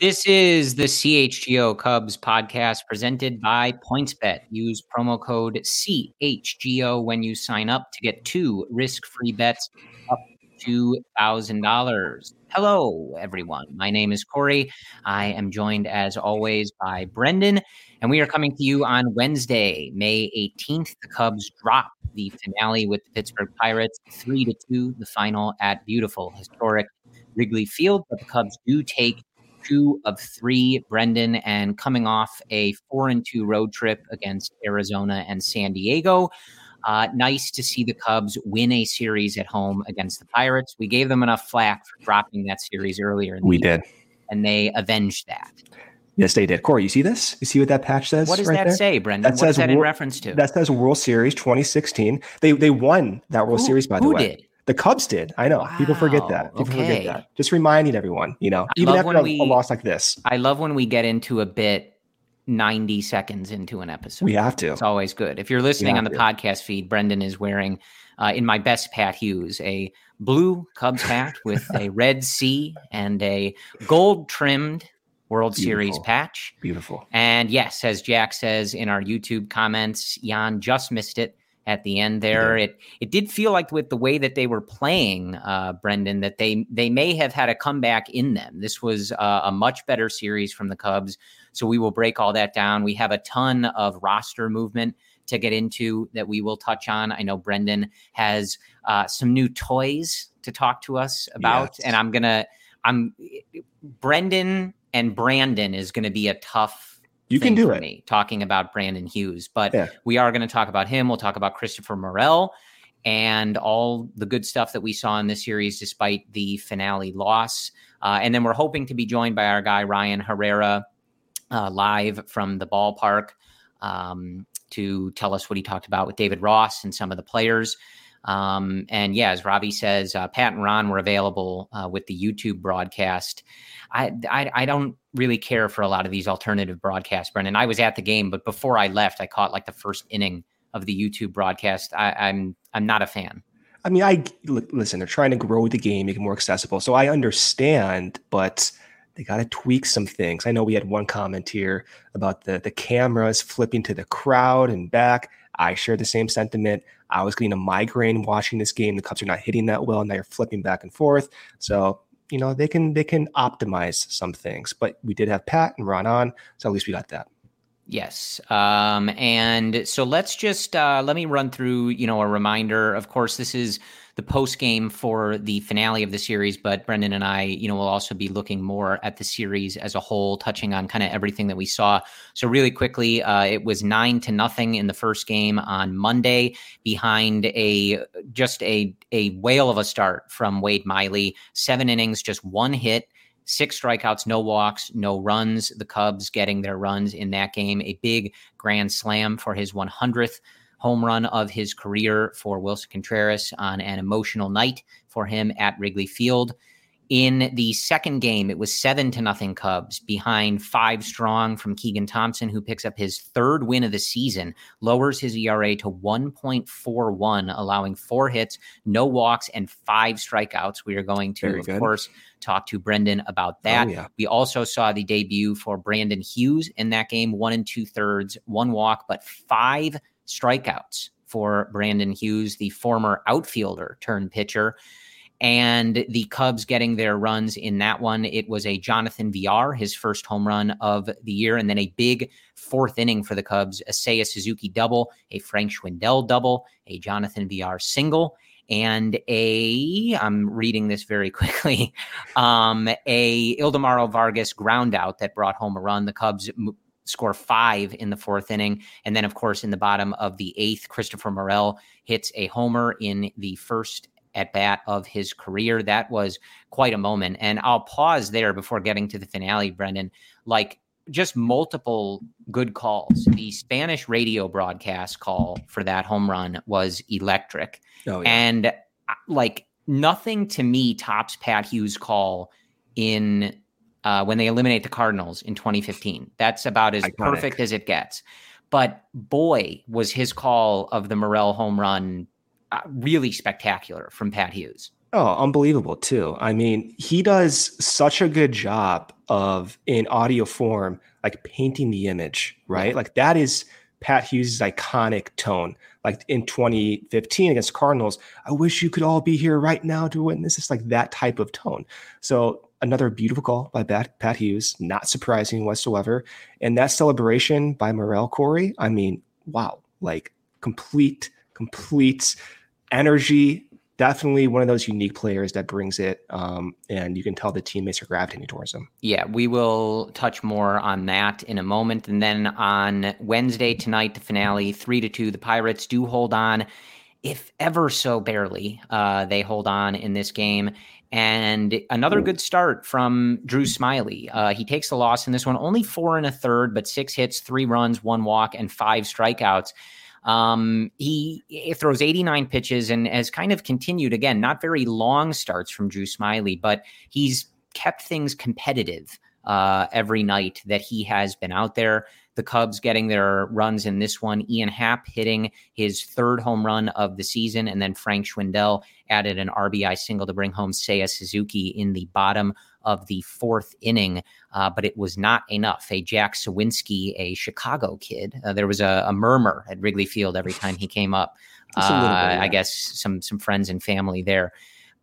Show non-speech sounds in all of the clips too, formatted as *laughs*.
This is the CHGO Cubs podcast presented by PointsBet. Use promo code CHGO when you sign up to get two risk free bets up to $2,000. Hello, everyone. My name is Corey. I am joined, as always, by Brendan, and we are coming to you on Wednesday, May 18th. The Cubs drop the finale with the Pittsburgh Pirates, 3 to 2, the final at beautiful, historic Wrigley Field. But the Cubs do take two of three, Brendan, and coming off a four and two road trip against Arizona and San Diego. Uh, nice to see the Cubs win a series at home against the Pirates. We gave them enough flack for dropping that series earlier. we did, and they avenged that. Yes, they did. Corey, you see this? You see what that patch says? What does right that there? say, Brendan? That what says is that in Wor- reference to? That says World Series 2016. They they won that World Who- Series by the who way. did? The Cubs did. I know. People forget that. People okay. forget that. Just reminding everyone, you know, I even after a, we- a loss like this, I love when we get into a bit 90 seconds into an episode. we have to. It's always good. If you're listening on the to. podcast feed, Brendan is wearing, uh, in my best Pat Hughes, a blue Cubs hat *laughs* with a red C and a gold trimmed World Series patch. Beautiful. And yes, as Jack says in our YouTube comments, Jan just missed it at the end there. It it did feel like with the way that they were playing, uh, Brendan, that they they may have had a comeback in them. This was uh, a much better series from the Cubs. So we will break all that down. We have a ton of roster movement to get into that we will touch on. I know Brendan has uh, some new toys to talk to us about, Yes. and I'm gonna I'm Brendan and Brandon is going to be a tough. You can do it. Me, talking about Brandon Hughes, but Yeah. we are going to talk about him. We'll talk about Christopher Morel and all the good stuff that we saw in this series, despite the finale loss. Uh, and then we're hoping to be joined by our guy Ryan Herrera uh, live from the ballpark um, to tell us what he talked about with David Ross and some of the players. Um, and yeah, as Robbie says, uh, Pat and Ron were available uh, with the YouTube broadcast. I, I I don't really care for a lot of these alternative broadcasts, Brendan. I was at the game, but before I left, I caught like the first inning of the YouTube broadcast. I, I'm I'm not a fan. I mean, I listen. They're trying to grow the game, make it more accessible. So I understand, but they got to tweak some things. I know we had one comment here about the the cameras flipping to the crowd and back. I share the same sentiment. I was getting a migraine watching this game. The Cubs are not hitting that well. And now you're flipping back and forth. So you know they can they can optimize some things. But we did have Pat and Ron on, so at least we got that. Yes. Um, and so let's just uh, let me run through, you know, a reminder. Of course, this is the post game for the finale of the series, but Brendan and I, you know, will also be looking more at the series as a whole, touching on kind of everything that we saw. So really quickly, uh, it was nine to nothing in the first game on Monday, behind a just a a whale of a start from Wade Miley. Seven innings, just one hit six strikeouts, no walks, no runs. The Cubs getting their runs in that game. A big grand slam for his 100th home run of his career for Willson Contreras on an emotional night for him at Wrigley Field. In the second game, it was seven to nothing Cubs behind five strong from Keegan Thompson, who picks up his third win of the season, lowers his ERA to 1.41, allowing four hits, no walks, and five strikeouts. We are going to, Very of good. course, talk to Brendan about oh, that. Oh, yeah. We also saw the debut for Brandon Hughes in that game, one and two thirds, one walk, but five strikeouts for Brandon Hughes, the former outfielder turned pitcher. and the Cubs getting their runs in that one. It was a Jonathan Villar, his first home run of the year, and then a big fourth inning for the Cubs, a Seiya Suzuki double, a Frank Schwindel double, a Jonathan Villar single, and a I'm reading this very *laughs* quickly, um, a Ildemaro Vargas ground out that brought home a run. The Cubs score five in the fourth inning, and then of course in the bottom of the eighth, Christopher Morel hits a homer in the first at bat of his career. That was quite a moment, and I'll pause there before getting to the finale, Brendan. Like just multiple good calls. The Spanish radio broadcast call for that home run was electric. Oh, yeah. And uh, like nothing to me tops Pat Hughes' call in uh, when they eliminate the Cardinals in 2015. That's about as Iconic. perfect as it gets. But boy, was his call of the Morel home run uh, really spectacular from Pat Hughes. Oh, unbelievable too. I mean, he does such a good job of in audio form, like painting the image, right? Like that is Pat Hughes' iconic tone. Like in 2015 against Cardinals, I wish you could all be here right now to witness this, like that type of tone. So another beautiful call by Pat, Hughes, not surprising whatsoever. And that celebration by Morel Corey, I mean, wow, like complete, complete energy definitely one of those unique players that brings it, um, and you can tell the teammates are gravitating towards him. Yeah, we will touch more on that in a moment, and then on Wednesday tonight, the finale, three to two, the Pirates do hold on, if ever so barely. Uh, they hold on in this game. And another good start from Drew Smyly. Uh, he takes the loss in this one, only four and a third, but six hits, three runs, one walk, and five strikeouts. Um, he, he, throws 89 pitches and has kind of continued again, not very long starts from Drew Smyly, but he's kept things competitive uh, every night that he has been out there. The Cubs getting their runs in this one. Ian Happ hitting his third home run of the season, and then Frank Schwindel added an RBI single to bring home Seiya Suzuki in the bottom of the fourth inning, uh, but it was not enough. A Jack Suwinski, a Chicago kid, uh, there was a, a, murmur at Wrigley Field every time he came up. Uh, bit, yeah. I guess some some friends and family there.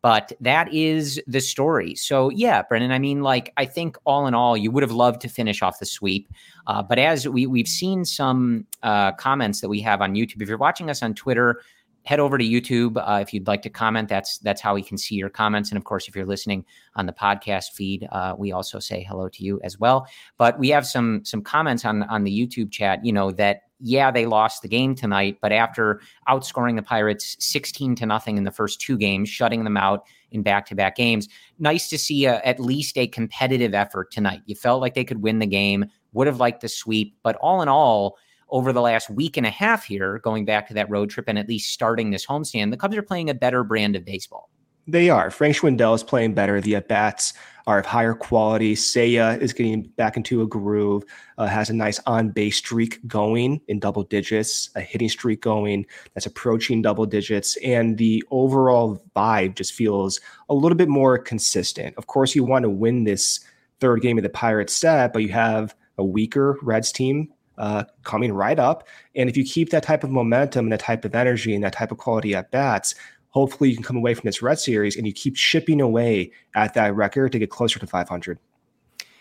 But that is the story. So yeah, Brendan. I mean, like I think all in all, you would have loved to finish off the sweep. Uh, but as we we've seen some uh, comments that we have on YouTube. If you're watching us on Twitter, head over to YouTube uh, if you'd like to comment. That's that's how we can see your comments. And of course, if you're listening on the podcast feed, uh, we also say hello to you as well. But we have some some comments on on the YouTube chat. You know that yeah they lost the game tonight, but after outscoring the Pirates 16 to nothing in the first two games, shutting them out in back to back games, nice to see a, at least a competitive effort tonight. You felt like they could win the game. Would have liked the sweep, but all in all over the last week and a half here, going back to that road trip and at least starting this homestand, the Cubs are playing a better brand of baseball. They are. Frank Schwindel is playing better. The at bats are of higher quality. Seiya is getting back into a groove, uh, has a nice on base streak going in double digits, a hitting streak going that's approaching double digits. And the overall vibe just feels a little bit more consistent. Of course, you want to win this third game of the Pirates set, but you have a weaker Reds team uh, coming right up. And if you keep that type of momentum and that type of energy and that type of quality at bats, hopefully you can come away from this red series and you keep chipping away at that record to get closer to 500.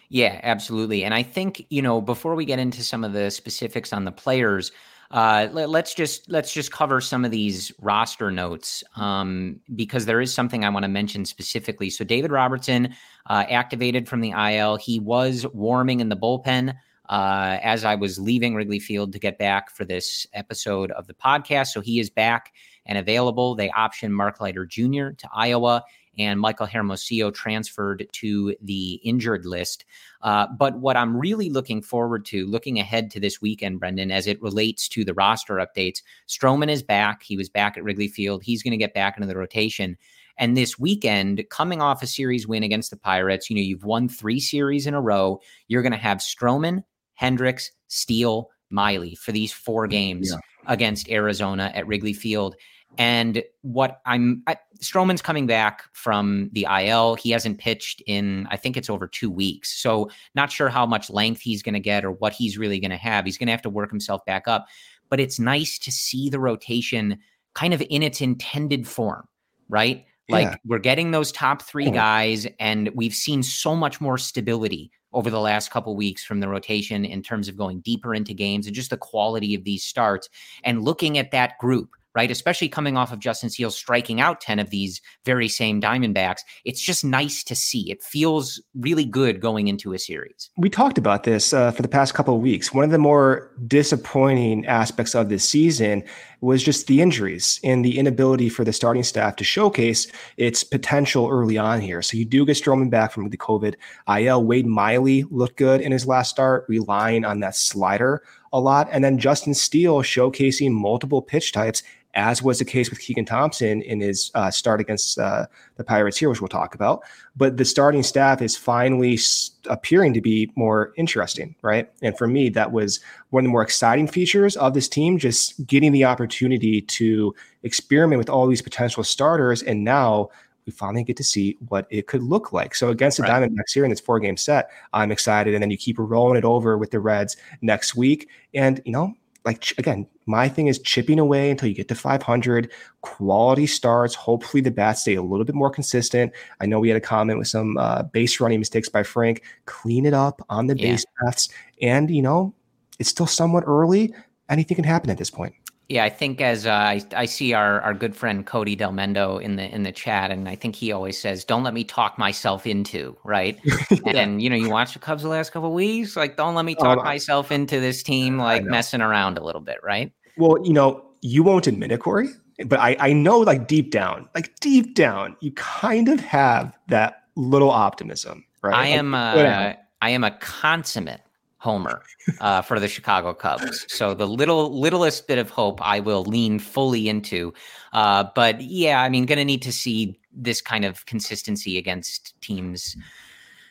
Yeah, absolutely. And I think, you know, before we get into some of the specifics on the players, uh, let, us just let's just cover some of these roster notes um, because there is something I want to mention specifically. So David Robertson uh, activated from the IL. He was warming in the bullpen uh, as I was leaving Wrigley Field to get back for this episode of the podcast. So he is back and available. They optioned Mark Leiter Jr. to Iowa, and Michael Hermosillo transferred to the injured list. Uh, but what I'm really looking forward to, looking ahead to this weekend, Brendan, as it relates to the roster updates, Stroman is back. He was back at Wrigley Field. He's going to get back into the rotation. And this weekend, coming off a series win against the Pirates, you know, you've won three series in a row. You're going to have Stroman, Hendricks, Steele, Miley for these four games yeah. against Arizona at Wrigley Field. And what I'm I, Stroman's coming back from the IL. He hasn't pitched in I think it's over two weeks. So not sure how much length he's going to get or what he's really going to have. He's going to have to work himself back up. But it's nice to see the rotation kind of in its intended form, right? Like yeah. we're getting those top three guys, and we've seen so much more stability over the last couple weeks from the rotation in terms of going deeper into games and just the quality of these starts and looking at that group right? Especially coming off of Justin Steele striking out 10 of these very same Diamondbacks. It's just nice to see. It feels really good going into a series. We talked about this uh, for the past couple of weeks. One of the more disappointing aspects of this season was just the injuries and the inability for the starting staff to showcase its potential early on here. So you do get Stroman back from the COVID IL. Wade Miley looked good in his last start, relying on that slider a lot. And then Justin Steele showcasing multiple pitch types as was the case with Keegan Thompson in his uh, start against uh, the Pirates here, which we'll talk about. But the starting staff is finally appearing to be more interesting, right? And for me, that was one of the more exciting features of this team, just getting the opportunity to experiment with all these potential starters. And now we finally get to see what it could look like. So against the right. Diamondbacks here in this four game set, I'm excited. And then you keep rolling it over with the Reds next week. And, you know, like again, my thing is chipping away until you get to 500. Quality starts. Hopefully, the bats stay a little bit more consistent. I know we had a comment with some uh, base running mistakes by Frank. Clean it up on the yeah. base paths, and you know it's still somewhat early. Anything can happen at this point. Yeah, I think as uh, I, I see our, our good friend Cody Delmendo in the in the chat, and I think he always says, "Don't let me talk myself into right." *laughs* yeah. And you know, you watch the Cubs the last couple weeks, like, don't let me talk myself into this team, like messing around a little bit, right? Well, you know, you won't admit it, Corey, but I I know, like deep down, like deep down, you kind of have that little optimism, right? I am uh, I am a consummate homer uh, for the Chicago Cubs. So the little littlest bit of hope I will lean fully into. Uh, but yeah, I mean, going to need to see this kind of consistency against teams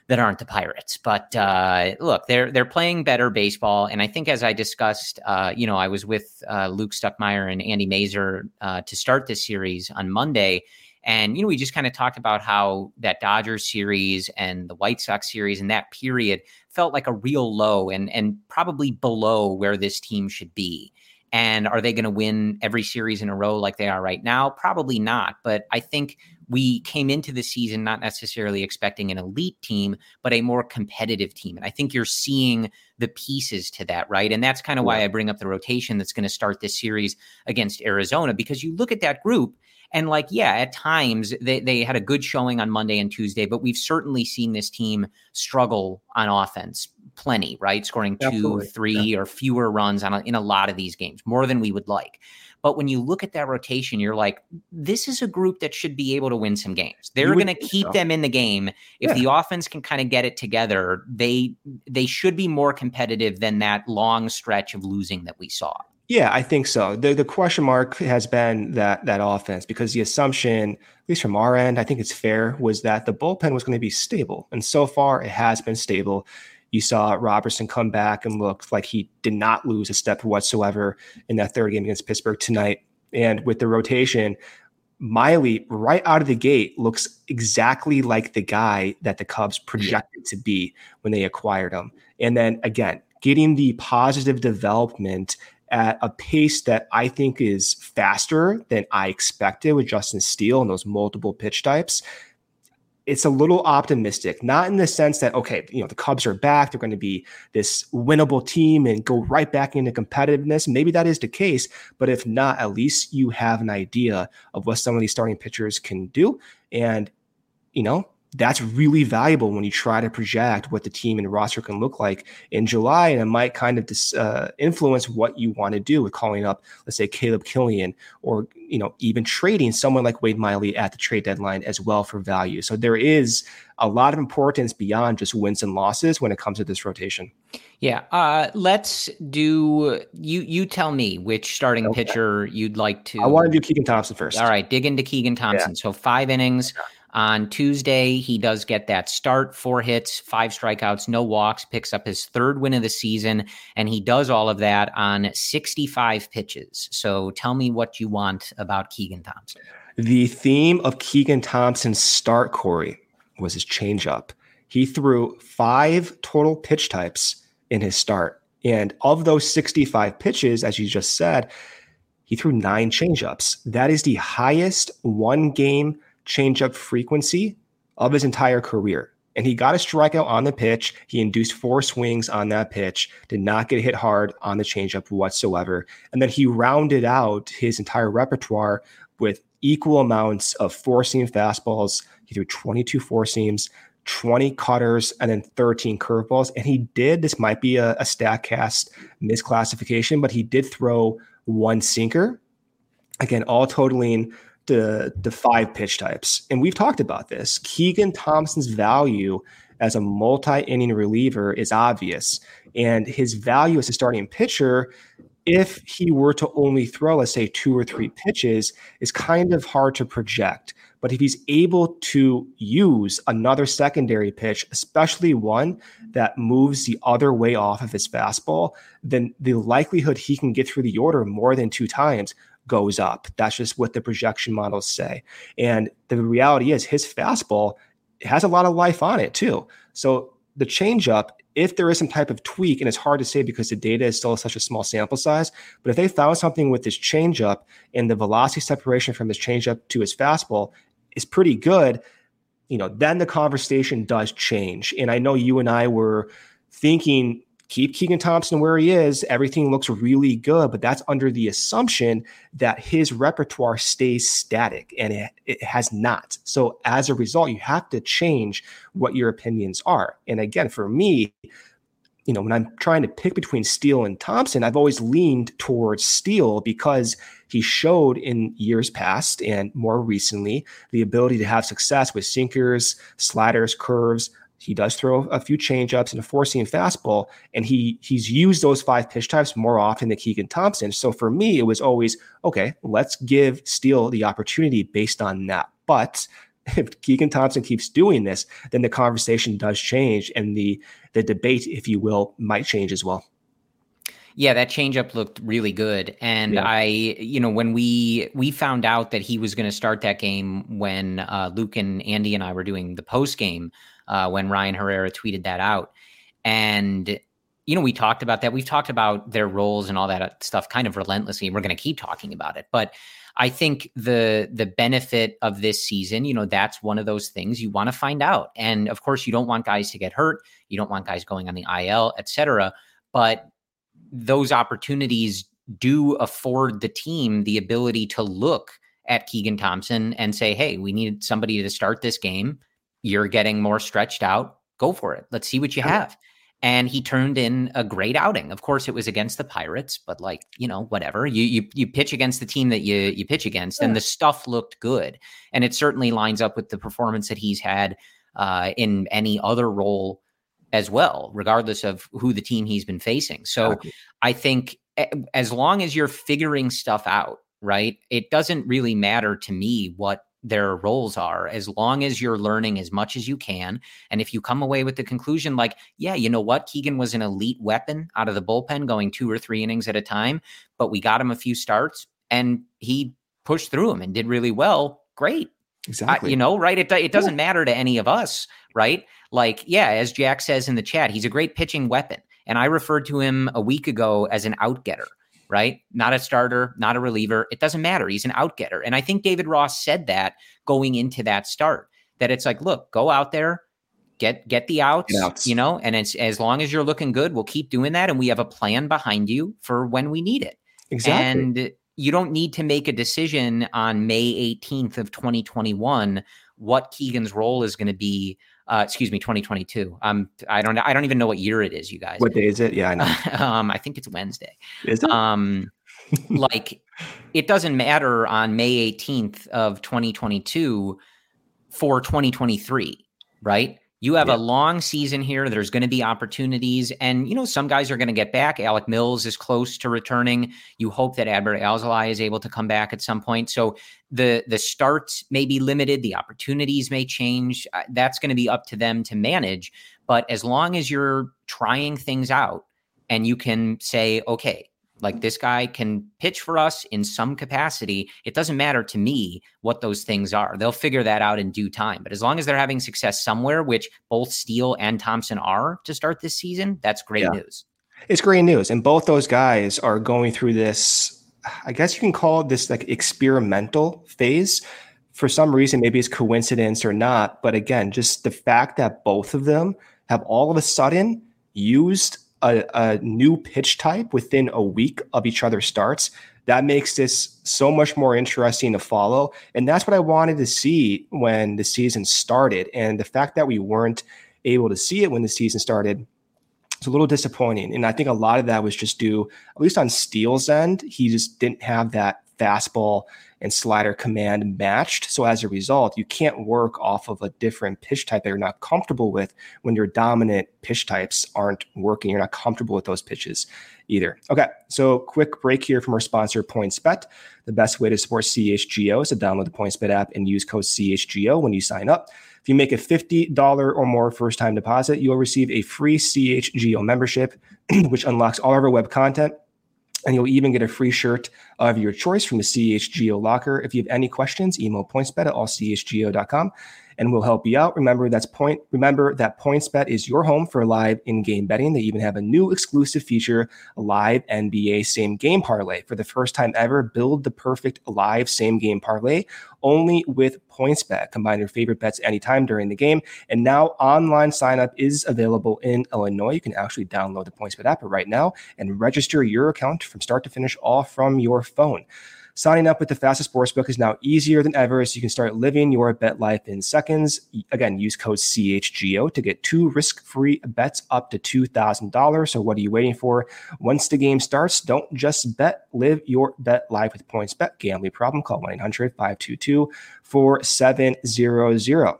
that aren't the Pirates. But uh, look, they're they're playing better baseball, and I think as I discussed, uh, you know, I was with uh, Luke Stuckmeyer and Andy Masur uh, to start this series on Monday. And, you know, we just kind of talked about how that Dodgers series and the White Sox series and that period felt like a real low and and probably below where this team should be. And are they going to win every series in a row like they are right now? Probably not. But I think we came into the season not necessarily expecting an elite team, but a more competitive team. And I think you're seeing the pieces to that, right? And that's kind of why I bring up the rotation that's going to start this series against Arizona, because you look at that group and like, yeah, at times they, they had a good showing on Monday and Tuesday, but we've certainly seen this team struggle on offense plenty, right? Scoring two, Absolutely. three, yeah. or fewer runs on a, in a lot of these games, more than we would like. But when you look at that rotation, you're like, this is a group that should be able to win some games. They're going to keep so. them in the game. If yeah. the offense can kind of get it together, they they should be more competitive than that long stretch of losing that we saw. Yeah, I think so. The the question mark has been that that offense because the assumption, at least from our end, I think it's fair, was that the bullpen was going to be stable. And so far it has been stable. You saw Robertson come back and looked like he did not lose a step whatsoever in that third game against Pittsburgh tonight. And with the rotation, Miley right out of the gate looks exactly like the guy that the Cubs projected yeah. to be when they acquired him. And then again, getting the positive development at a pace that I think is faster than I expected with Justin Steele and those multiple pitch types. It's a little optimistic, not in the sense that, okay, you know, the Cubs are back. They're going to be this winnable team and go right back into competitiveness. Maybe that is the case. But if not, at least you have an idea of what some of these starting pitchers can do. And, you know, that's really valuable when you try to project what the team and roster can look like in July, and it might kind of dis, uh, influence what you want to do with calling up, let's say, Caleb Killian, or you know, even trading someone like Wade Miley at the trade deadline as well for value. So there is a lot of importance beyond just wins and losses when it comes to this rotation. Yeah, uh, let's do you. You tell me which starting okay. pitcher you'd like to. I want to do Keegan Thompson first. All right, dig into Keegan Thompson. Yeah. So five innings. On Tuesday, he does get that start, four hits, five strikeouts, no walks, picks up his third win of the season, and he does all of that on 65 pitches. So tell me what you want about Keegan Thompson. The theme of Keegan Thompson's start, Corey, was his changeup. He threw five total pitch types in his start. And of those 65 pitches, as you just said, he threw nine changeups. That is the highest one game changeup frequency of his entire career. And he got a strikeout on the pitch. He induced four swings on that pitch, did not get hit hard on the changeup whatsoever. And then he rounded out his entire repertoire with equal amounts of four seam fastballs. He threw 22 four seams, 20 cutters, and then 13 curveballs. And he did, this might be a, a StatCast misclassification, but he did throw one sinker. Again, all totaling the, the five pitch types. And we've talked about this. Keegan Thompson's value as a multi inning reliever is obvious. And his value as a starting pitcher, if he were to only throw, let's say, two or three pitches, is kind of hard to project. But if he's able to use another secondary pitch, especially one that moves the other way off of his fastball, then the likelihood he can get through the order more than two times goes up. That's just what the projection models say. And the reality is his fastball has a lot of life on it too. So the changeup, if there is some type of tweak, and it's hard to say because the data is still such a small sample size, but if they found something with this changeup and the velocity separation from his changeup to his fastball is pretty good, you know, then the conversation does change. And I know you and I were thinking keep Keegan Thompson where he is. Everything looks really good, but that's under the assumption that his repertoire stays static, and it, it, has not. So as a result, you have to change what your opinions are. And again, for me, you know, when I'm trying to pick between Steele and Thompson, I've always leaned towards Steele because he showed in years past and more recently the ability to have success with sinkers, sliders, curves, he does throw a few changeups and a four seam fastball, and he he's used those five pitch types more often than Keegan Thompson. So for me, it was always okay. Let's give Steele the opportunity based on that. But *laughs* if Keegan Thompson keeps doing this, then the conversation does change, and the the debate, if you will, might change as well. Yeah, that changeup looked really good, and yeah. I, you know, when we we found out that he was going to start that game when uh, Luke and Andy and I were doing the post game uh, when Ryan Herrera tweeted that out. And, you know, we talked about that. We've talked about their roles and all that stuff kind of relentlessly. We're going to keep talking about it. But I think the the benefit of this season, you know, that's one of those things you want to find out. And of course, you don't want guys to get hurt. You don't want guys going on the IL, et cetera. But those opportunities do afford the team the ability to look at Keegan Thompson and say, hey, we need somebody to start this game you're getting more stretched out. Go for it. Let's see what you have. And he turned in a great outing. Of course, it was against the Pirates, but like you know, whatever. You you you pitch against the team that you you pitch against, and the stuff looked good. And it certainly lines up with the performance that he's had uh, in any other role as well, regardless of who the team he's been facing. So okay. I think as long as you're figuring stuff out, right, it doesn't really matter to me what their roles are as long as you're learning as much as you can and if you come away with the conclusion like yeah you know what keegan was an elite weapon out of the bullpen going two or three innings at a time but we got him a few starts and he pushed through them and did really well great exactly uh, you know right it, it doesn't yeah. matter to any of us right like yeah as jack says in the chat he's a great pitching weapon and i referred to him a week ago as an outgetter right? Not a starter, not a reliever. It doesn't matter. He's an outgetter. And I think David Ross said that going into that start, that it's like, look, go out there, get get the outs, get outs. you know, and it's as long as you're looking good, we'll keep doing that. And we have a plan behind you for when we need it. Exactly. And you don't need to make a decision on May 18th of 2021 what Keegan's role is going to be uh, excuse me, 2022. Um, I don't, I don't even know what year it is, you guys. What day is it? Yeah, I know. *laughs* um, I think it's Wednesday. Is it? Um, *laughs* like it doesn't matter on May 18th of 2022 for 2023, right? You have yeah. a long season here. There's going to be opportunities. And, you know, some guys are going to get back. Alec Mills is close to returning. You hope that Adbert Alzolay is able to come back at some point. So the the starts may be limited. The opportunities may change. Uh, that's going to be up to them to manage. But as long as you're trying things out and you can say, okay, like this guy can pitch for us in some capacity. It doesn't matter to me what those things are. They'll figure that out in due time. But as long as they're having success somewhere, which both Steele and Thompson are to start this season, that's great yeah. news. It's great news. And both those guys are going through this, I guess you can call it this like experimental phase for some reason, maybe it's coincidence or not, but again, just the fact that both of them have all of a sudden used a, a new pitch type within a week of each other's starts, that makes this so much more interesting to follow. And that's what I wanted to see when the season started. And the fact that we weren't able to see it when the season started it's a little disappointing. And I think a lot of that was just due, at least on Steele's end, he just didn't have that fastball and slider command matched. So as a result, you can't work off of a different pitch type that you're not comfortable with when your dominant pitch types aren't working. You're not comfortable with those pitches either. Okay, so quick break here from our sponsor, PointsBet. The best way to support CHGO is to download the PointsBet app and use code CHGO when you sign up. If you make a $50 or more first time deposit, you'll receive a free CHGO membership, *clears throat* which unlocks all of our web content and you'll even get a free shirt of your choice from the CHGO locker. If you have any questions, email pointsbet at allchgo.com and we'll help you out. Remember that's point remember that PointsBet is your home for live in-game betting. They even have a new exclusive feature, live NBA same game parlay. For the first time ever, build the perfect live same game parlay only with PointsBet. Combine your favorite bets anytime during the game. And now online sign up is available in Illinois. You can actually download the PointsBet app right now and register your account from start to finish all from your phone. Signing up with the fastest sportsbook is now easier than ever, so you can start living your bet life in seconds. Again, use code CHGO to get two risk free bets up to $2,000. So, what are you waiting for? Once the game starts, don't just bet, live your bet life with PointsBet. Gambling problem? Call 1 800 522 4700.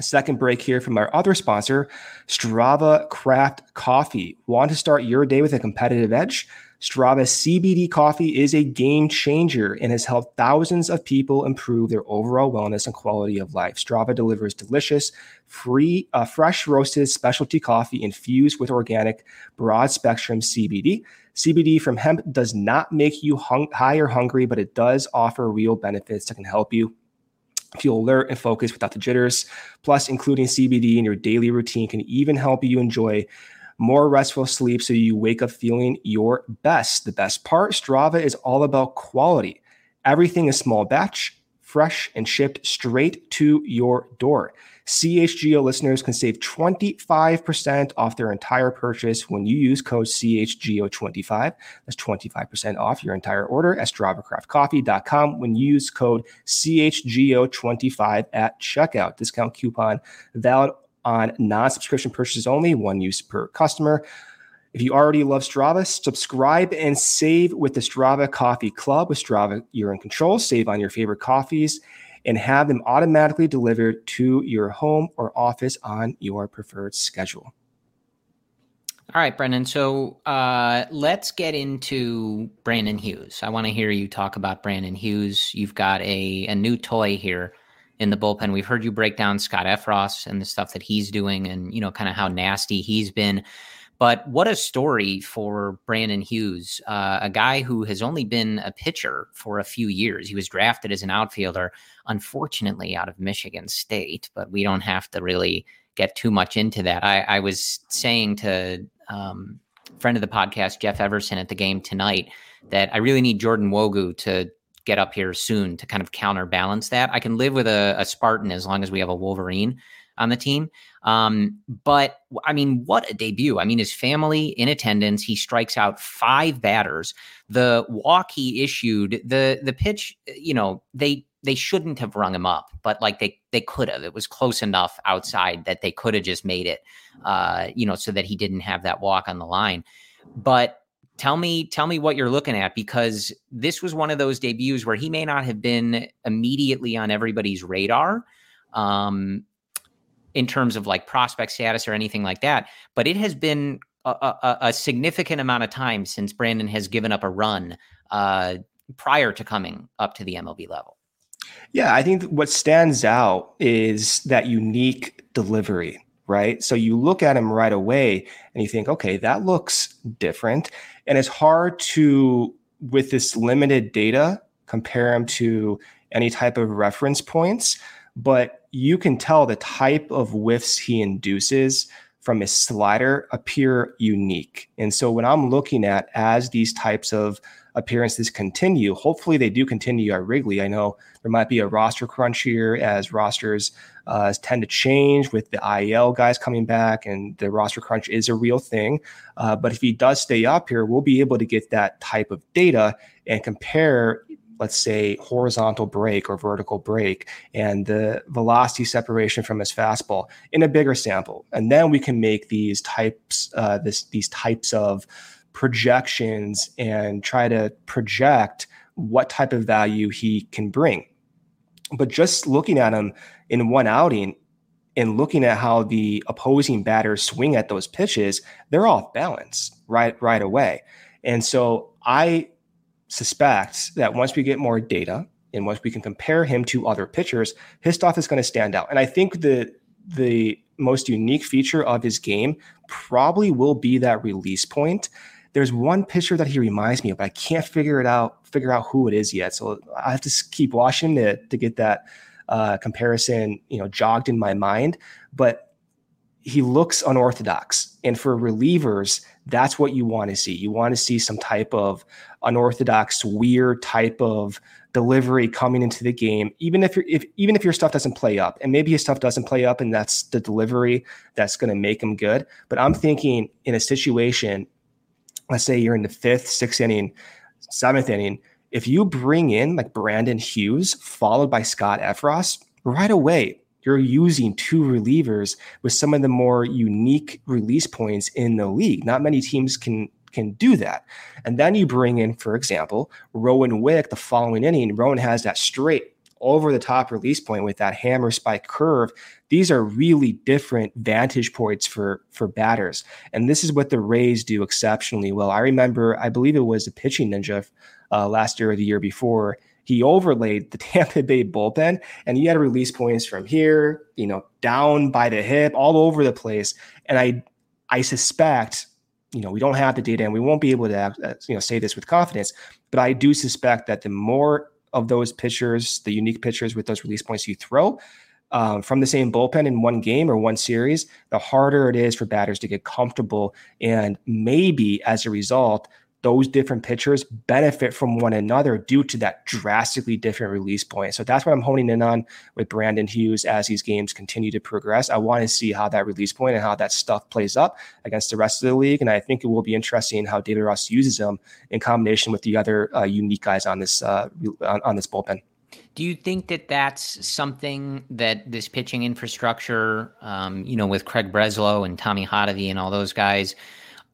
Second break here from our other sponsor, Strava Craft Coffee. Want to start your day with a competitive edge? Strava CBD coffee is a game changer and has helped thousands of people improve their overall wellness and quality of life. Strava delivers delicious, free, uh, fresh roasted specialty coffee infused with organic, broad spectrum CBD. CBD from hemp does not make you hung- high or hungry, but it does offer real benefits that can help you feel alert and focused without the jitters. Plus, including CBD in your daily routine can even help you enjoy more restful sleep so you wake up feeling your best. The best part Strava is all about quality. Everything is small batch, fresh, and shipped straight to your door. CHGO listeners can save 25% off their entire purchase when you use code CHGO25. That's 25% off your entire order at StravaCraftCoffee.com when you use code CHGO25 at checkout. Discount coupon valid on non subscription purchases only, one use per customer. If you already love Strava, subscribe and save with the Strava Coffee Club. With Strava, you're in control. Save on your favorite coffees and have them automatically delivered to your home or office on your preferred schedule. All right, Brendan. So uh, let's get into Brandon Hughes. I want to hear you talk about Brandon Hughes. You've got a, a new toy here in the bullpen. We've heard you break down Scott Effross and the stuff that he's doing and, you know, kind of how nasty he's been. But what a story for Brandon Hughes, uh, a guy who has only been a pitcher for a few years. He was drafted as an outfielder, unfortunately, out of Michigan State, but we don't have to really get too much into that. I, I was saying to um, friend of the podcast, Jeff Everson, at the game tonight, that I really need Jordan Nwogu to get up here soon to kind of counterbalance that. I can live with a, a Spartan as long as we have a Wolverine on the team. Um, but I mean, what a debut. I mean, his family in attendance. He strikes out five batters. The walk he issued, the the pitch, you know, they they shouldn't have rung him up, but like they they could have. It was close enough outside that they could have just made it, uh, you know, so that he didn't have that walk on the line. But tell me tell me what you're looking at because this was one of those debuts where he may not have been immediately on everybody's radar um, in terms of like prospect status or anything like that but it has been a, a, a significant amount of time since brandon has given up a run uh, prior to coming up to the mlb level. Yeah i think what stands out is that unique delivery right? So you look at him right away and you think, okay, that looks different. And it's hard to, with this limited data, compare him to any type of reference points. But you can tell the type of whiffs he induces from his slider appear unique. And so when I'm looking at as these types of appearances continue. Hopefully, they do continue at Wrigley. I know there might be a roster crunch here as rosters uh, tend to change with the IL guys coming back, and the roster crunch is a real thing. Uh, but if he does stay up here, we'll be able to get that type of data and compare let's say horizontal break or vertical break and the velocity separation from his fastball in a bigger sample and then we can make these types uh, this these types of projections and try to project what type of value he can bring. But just looking at him in one outing and looking at how the opposing batters swing at those pitches, they're off balance right right away. And so I suspect that once we get more data and once we can compare him to other pitchers, his stuff is going to stand out. And I think the the most unique feature of his game probably will be that release point there's one pitcher that he reminds me of, but I can't figure it out, figure out who it is yet. So I have to keep watching to to get that uh, comparison, you know, jogged in my mind. But he looks unorthodox, and for relievers, that's what you want to see. You want to see some type of unorthodox, weird type of delivery coming into the game, even if, if even if your stuff doesn't play up, and maybe his stuff doesn't play up, and that's the delivery that's going to make him good. But I'm thinking in a situation let's say you're in the fifth, sixth inning, seventh inning, if you bring in like Brandon Hughes followed by Scott Effross, right away you're using two relievers with some of the more unique release points in the league. Not many teams can can do that. And then you bring in, for example, Rowan Wick the following inning. Rowan has that straight over the top release point with that hammer spike curve these are really different vantage points for for batters and this is what the rays do exceptionally well i remember i believe it was the pitching ninja uh, last year or the year before he overlaid the *laughs* Tampa Bay bullpen and he had release points from here, you know, down by the hip, all over the place. And I, I suspect, you know, we don't have the data and we won't be able to, uh, you know, say this with confidence, but I do suspect that the more of those pitchers, the unique pitchers with those release points you throw um, from the same bullpen in one game or one series, the harder it is for batters to get comfortable. And maybe as a result, those different pitchers benefit from one another due to that drastically different release point. So that's what I'm honing in on with Brandon Hughes as these games continue to progress. I want to see how that release point and how that stuff plays up against the rest of the league. And I think it will be interesting how David Ross uses them in combination with the other uh, unique guys on this uh, on, on this bullpen. Do you think that that's something that this pitching infrastructure, um, you know, with Craig Breslow and Tommy Hotovy and all those guys,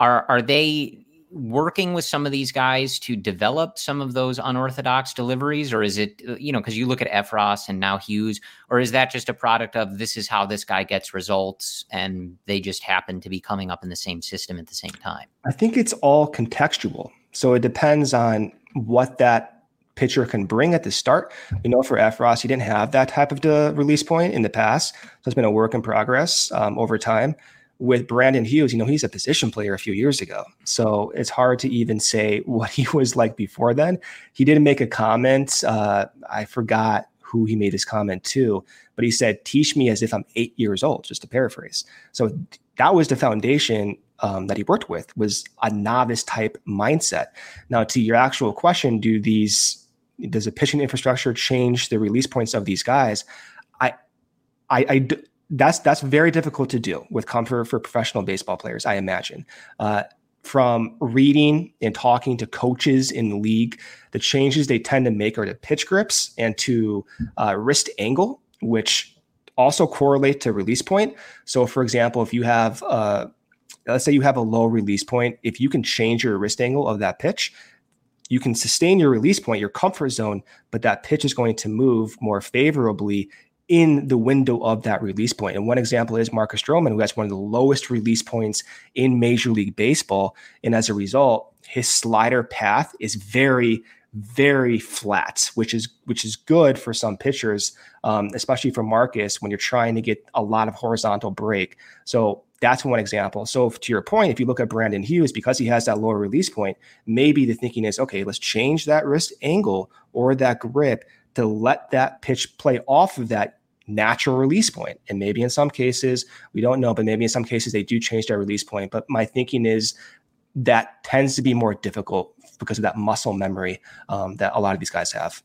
are are they working with some of these guys to develop some of those unorthodox deliveries, or is it, uh, you know, because you look at Effross and now Hughes, or is that just a product of this is how this guy gets results and they just happen to be coming up in the same system at the same time? I think it's all contextual. So it depends on what that pitcher can bring at the start. We know for Effross, he didn't have that type of the release point in the past. So it's been a work in progress um, over time with Brandon Hughes, you know, he's a position player a few years ago. So it's hard to even say *laughs* what he was like before then. He didn't make a comment. Uh, I forgot who he made his comment to, but he said, Teach me as if I'm eight years old, just to paraphrase. So that was the foundation um, that he worked with was a novice type mindset. Now, to your actual question, do these does the pitching infrastructure change the release points of these guys? I, I, I that's that's very difficult to do with comfort for professional baseball players. I imagine. Uh, from reading and talking to coaches in the league, the changes they tend to make are to pitch grips and to uh, wrist angle, which also correlate to release point. So, for example, if you have, uh, let's say you have a low release point, if you can change your wrist angle of that pitch, you can sustain your release point, your comfort zone, but that pitch is going to move more favorably in the window of that release point. And one example is Marcus Stroman, who has one of the lowest release points in Major League Baseball. And as a result, his slider path is very, very flat, which is which is good for some pitchers, um, especially for Marcus when you're trying to get a lot of horizontal break. So that's one example. So to your point, if you look at Brandon Hughes, because he has that lower release point, maybe the thinking is, okay, let's change that wrist angle or that grip to let that pitch play off of that natural release point. And maybe in some cases, we don't know, but maybe in some cases they do change their release point. But my thinking is that tends to be more difficult because of that muscle memory um, that a lot of these guys have.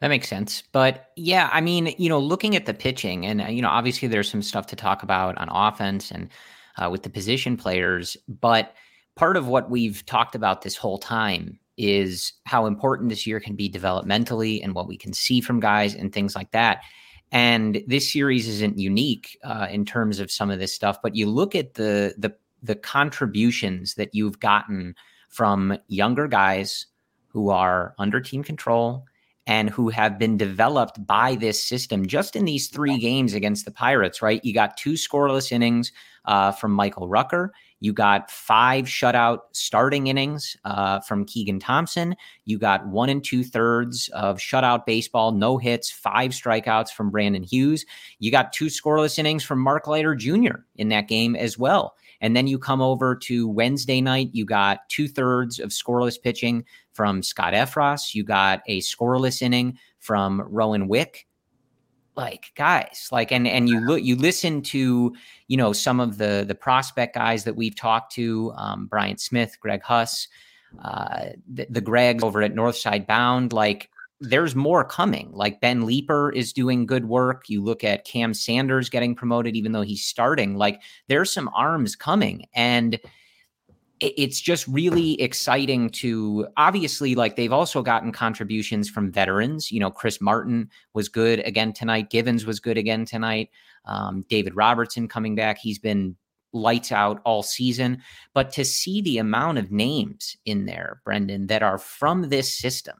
That makes sense. But yeah, I mean, you know, looking at the pitching, and, you know, obviously there's some stuff to talk about on offense and uh, with the position players. But part of what we've talked about this whole time is how important this year can be developmentally and what we can see from guys and things like that. And this series isn't unique uh, in terms of some of this stuff, but you look at the the the contributions that you've gotten from younger guys who are under team control and who have been developed by this system just in these three games against the Pirates, right? You got two scoreless innings uh, from Michael Rucker. You got five shutout starting innings uh, from Keegan Thompson. You got one and two thirds of shutout baseball, no hits, five strikeouts from Brandon Hughes. You got two scoreless innings from Mark Leiter Jr. in that game as well. And then you come over to Wednesday night, you got two thirds of scoreless pitching from Scott Effross. You got a scoreless inning from Rowan Wick. Like guys, like and and you look, you listen to you know some of the the prospect guys that we've talked to, um, Bryant Smith, Greg Huss, uh, the, the Gregs over at Northside Bound. Like there's more coming. Like Ben Leeper is doing good work. You look at Cam Sanders getting promoted, even though he's starting. Like there's some arms coming. And it's just really exciting to obviously like they've also gotten contributions from veterans. You know, Chris Martin was good again tonight. Givens was good again tonight. Um, David Robertson coming back. He's been lights out all season. But to see the amount of names in there, Brendan, that are from this system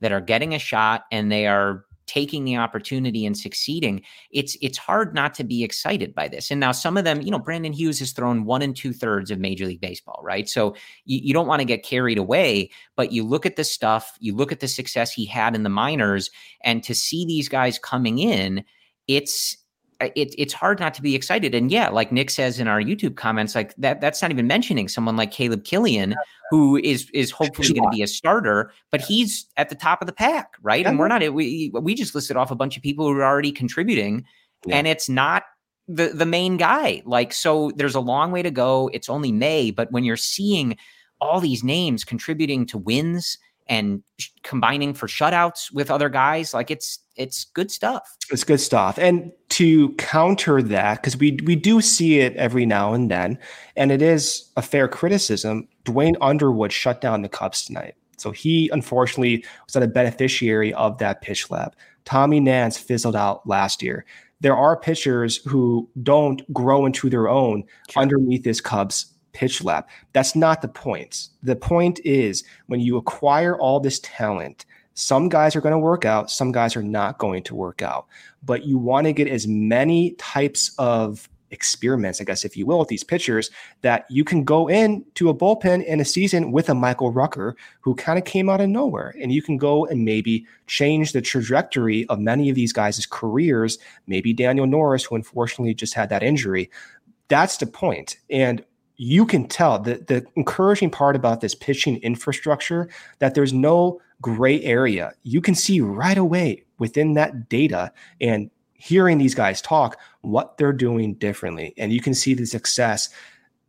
that are getting a shot and they are taking the opportunity and succeeding, it's it's hard not to be excited by this. And now some of them, you know, Brandon Hughes has thrown one and two thirds of Major League Baseball, right? So you, you don't want to get carried away, but you look at the stuff, you look at the success he had in the minors, and to see these guys coming in, it's Uh, it, it's hard not to be excited. And yeah, like Nick says in our YouTube comments, like that that's not even mentioning someone like Caleb Kilian, who is is hopefully going to be a starter, but he's at the top of the pack, right? And we're not we we just listed off a bunch of people who are already contributing, yeah. and it's not the the main guy. Like so there's a long way to go. It's only May, but when you're seeing all these names contributing to wins and combining for shutouts with other guys, like it's it's good stuff. It's good stuff. And to counter that, because we we do see it every now and then, and it is a fair criticism. Duane Underwood shut down the Cubs tonight. So he unfortunately was not a beneficiary of that pitch lab. Tommy Nance fizzled out last year. There are pitchers who don't grow into their own sure. underneath this Cubs pitch lab. That's not the point. The point is when you acquire all this talent, some guys are going to work out, some guys are not going to work out. But you want to get as many types of experiments, I guess, if you will, with these pitchers that you can go into a bullpen in a season with a Michael Rucker who kind of came out of nowhere. And you can go and maybe change the trajectory of many of these guys' careers. Maybe Daniel Norris, who unfortunately just had that injury. That's the point. And you can tell that the encouraging part about this pitching infrastructure that there's no gray area. You can see right away within that data and hearing these guys talk what they're doing differently. And you can see the success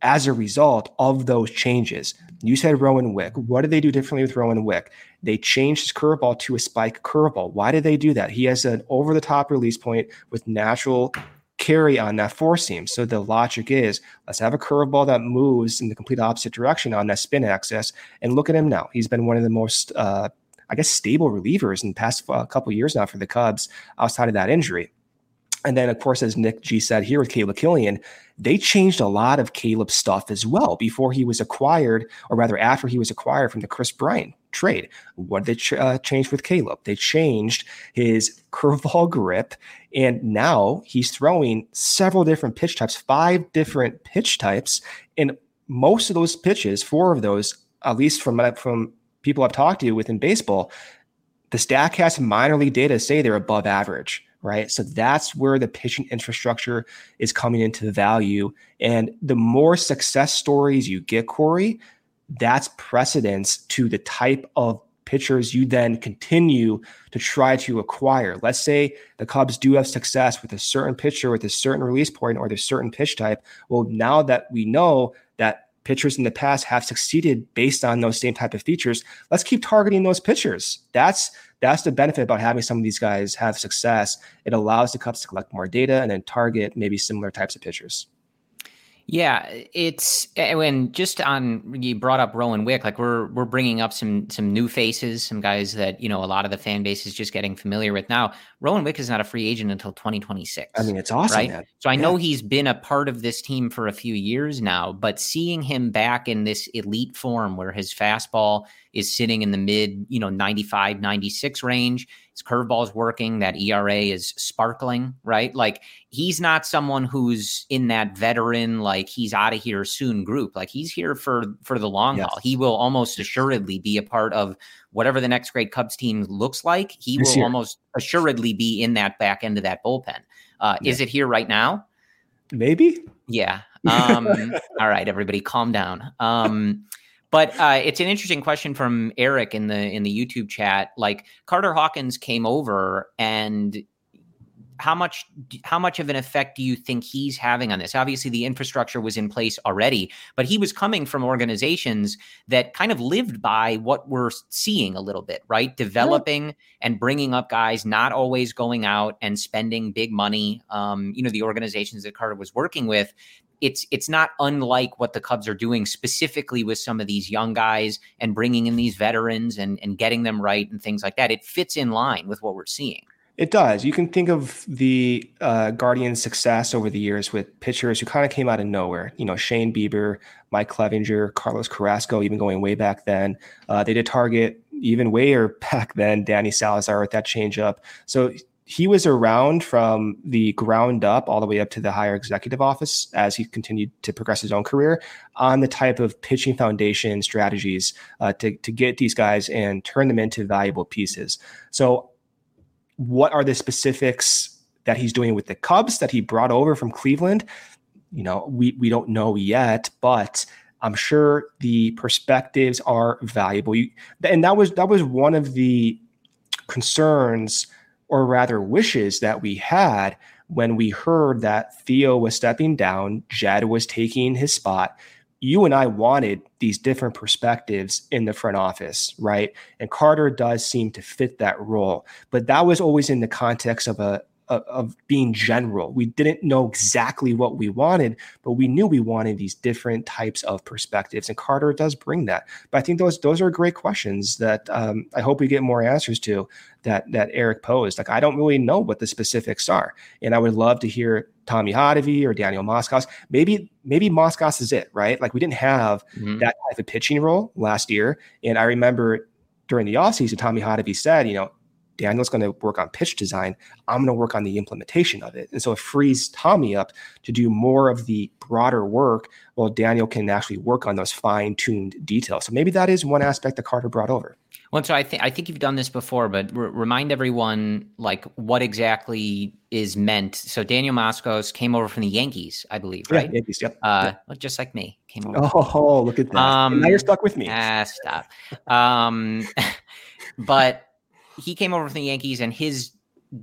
as a result of those changes. You said Rowan Wick. What did they do differently with Rowan Wick? They changed his curveball to a spike curveball. Why did they do that? He has an over the top release point with natural carry on that four seam. So the logic is let's have a curveball that moves in the complete opposite direction on that spin axis. And look at him now. He's been one of the most, uh, I guess, stable relievers in the past uh, couple years now for the Cubs outside of that injury. And then, of course, as Nick G said here with Caleb Kilian, they changed a lot of Caleb's stuff as well before he was acquired, or rather after he was acquired from the Kris Bryant trade. What did they ch- uh, change with Caleb? They changed his curveball grip, and now he's throwing several different pitch types, five different pitch types, and most of those pitches, four of those, at least from from people I've talked to within baseball, the Statcast minor league data say they're above average right? So that's where the pitching infrastructure is coming into value. And the more success stories you get, Corey, that's precedence to the type of pitchers you then continue to try to acquire. Let's say the Cubs do have success with a certain pitcher with a certain release point or the certain pitch type. Well, now that we know that pitchers in the past have succeeded based on those same type of features. Let's keep targeting those pitchers. That's that's the benefit about having some of these guys have success. It allows the Cubs to collect more data and then target maybe similar types of pitchers. Yeah, it's when just on you brought up Rowan Wick, like we're we're bringing up some some new faces, some guys that you know a lot of the fan base is just getting familiar with now. Rowan Wick is not a free agent until 2026. I mean, it's awesome, right? Man. So I yeah. know he's been a part of this team for a few years now, but seeing him back in this elite form where his fastball is sitting in the mid, you know, 95, 96 range. His curveball is working. That ERA is sparkling, right? Like he's not someone who's in that veteran, like he's out of here soon group. Like he's here for for the long yes. haul. He will almost assuredly be a part of whatever the next great Cubs team looks like. He this will year. almost assuredly be in that back end of that bullpen. Uh, yeah. Is it here right now? Maybe. Yeah. *laughs* Um, all right, everybody, calm down. Um, but uh, it's an interesting question from Eric in the in the YouTube chat. Like Carter Hawkins came over, and how much how much of an effect do you think he's having on this? Obviously, the infrastructure was in place already, but he was coming from organizations that kind of lived by what we're seeing a little bit, right? Developing yeah. and bringing up guys, not always going out and spending big money. Um, you know, the organizations that Carter was working with, it's it's not unlike what the Cubs are doing specifically with some of these young guys and bringing in these veterans and and getting them right and things like that. It fits in line with what we're seeing. It does. You can think of the uh, Guardians' success over the years with pitchers who kind of came out of nowhere. You know, Shane Bieber, Mike Clevinger, Carlos Carrasco, even going way back then. Uh, they did target even way *laughs* back then Danny Salazar with that changeup. So he was around from the ground up all the way up to the higher executive office as he continued to progress his own career on the type of pitching foundation strategies uh, to, to get these guys and turn them into valuable pieces. So, what are the specifics that he's doing with the Cubs that he brought over from Cleveland? You know, we, we don't know yet, but I'm sure the perspectives are valuable. You, and that was that was one of the concerns or rather wishes that we had when we heard that Theo was stepping down, Jed was taking his spot. You and I wanted these different perspectives in the front office, right? And Carter does seem to fit that role. But that was always in the context of a of, of being general. We didn't know exactly what we wanted, but we knew we wanted these different types of perspectives. And Carter does bring that. But I think those those are great questions that um, I hope we get more answers to that that Eric posed. Like I don't really know what the specifics are, and I would love to hear Tommy Hottovy or Daniel Moskos. Maybe maybe Moskos is it, right? Like we didn't have mm-hmm. that type of pitching role last year, and I remember during the offseason, Tommy Hottovy said, you know, Daniel's going to work on pitch design. I'm going to work on the implementation of it. And so it frees Tommy up to do more of the broader work while Daniel can actually work on those fine tuned details. So maybe that is one aspect that Carter brought over. Well, so I think I think you've done this before, but remind everyone like what exactly is meant. So Daniel Moskos came over from the Yankees, I believe, right? Yeah, Yankees, yep. Uh, yep. just like me, came over. Oh, look at that! Um, now you're stuck with me. Ah, stop. Um, *laughs* but he came over from the Yankees, and his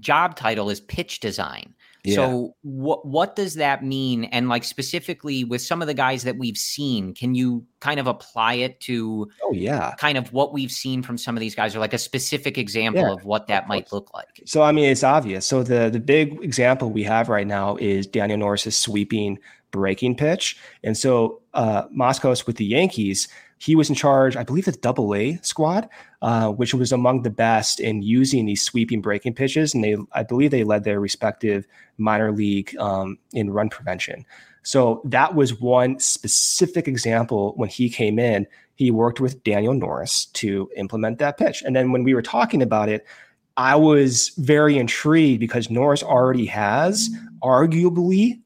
job title is pitch design. Yeah. So what what does that mean? And like specifically with some of the guys that we've seen, can you kind of apply it to oh yeah, kind of what we've seen from some of these guys or like a specific example yeah, of what that might look like? So I mean it's obvious. So the the big example we have right now is Daniel Norris's sweeping breaking pitch. And so uh Moskos with the Yankees he was in charge, I believe, the double A squad, uh, which was among the best in using these sweeping breaking pitches. And they, I believe, they led their respective minor league um, in run prevention. So that was one specific example when he came in. He worked with Daniel Norris to implement that pitch. And then when we were talking about it, I was very intrigued because Norris already has arguably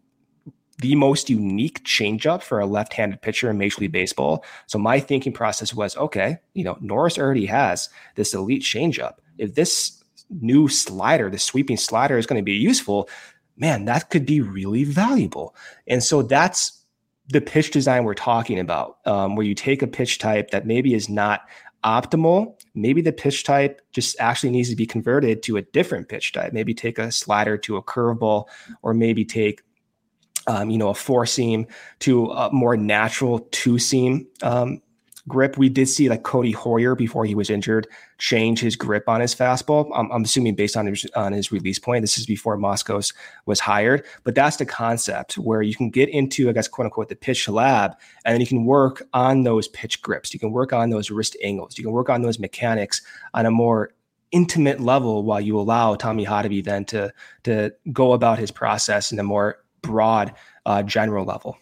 the most unique changeup for a left-handed pitcher in Major League Baseball. So my thinking process was, okay, you know, Norris already has this elite changeup. If this new slider, the sweeping slider, is going to be useful, man, that could be really valuable. And so that's the pitch design we're talking about, um, where you take a pitch type that maybe is not optimal. Maybe the pitch type just actually needs to be converted to a different pitch type. Maybe take a slider to a curveball, or maybe take um, you know, a four seam to a more natural two seam um, grip. We did see like Codi Heuer before he was injured change his grip on his fastball. I'm, I'm assuming based on his, on his release point. This is before Moskos was hired, but that's the concept where you can get into, I guess, quote unquote, the pitch lab, and then you can work on those pitch grips. You can work on those wrist angles. You can work on those mechanics on a more intimate level while you allow Tommy Hottovy then to to go about his process in a more broad uh, general level.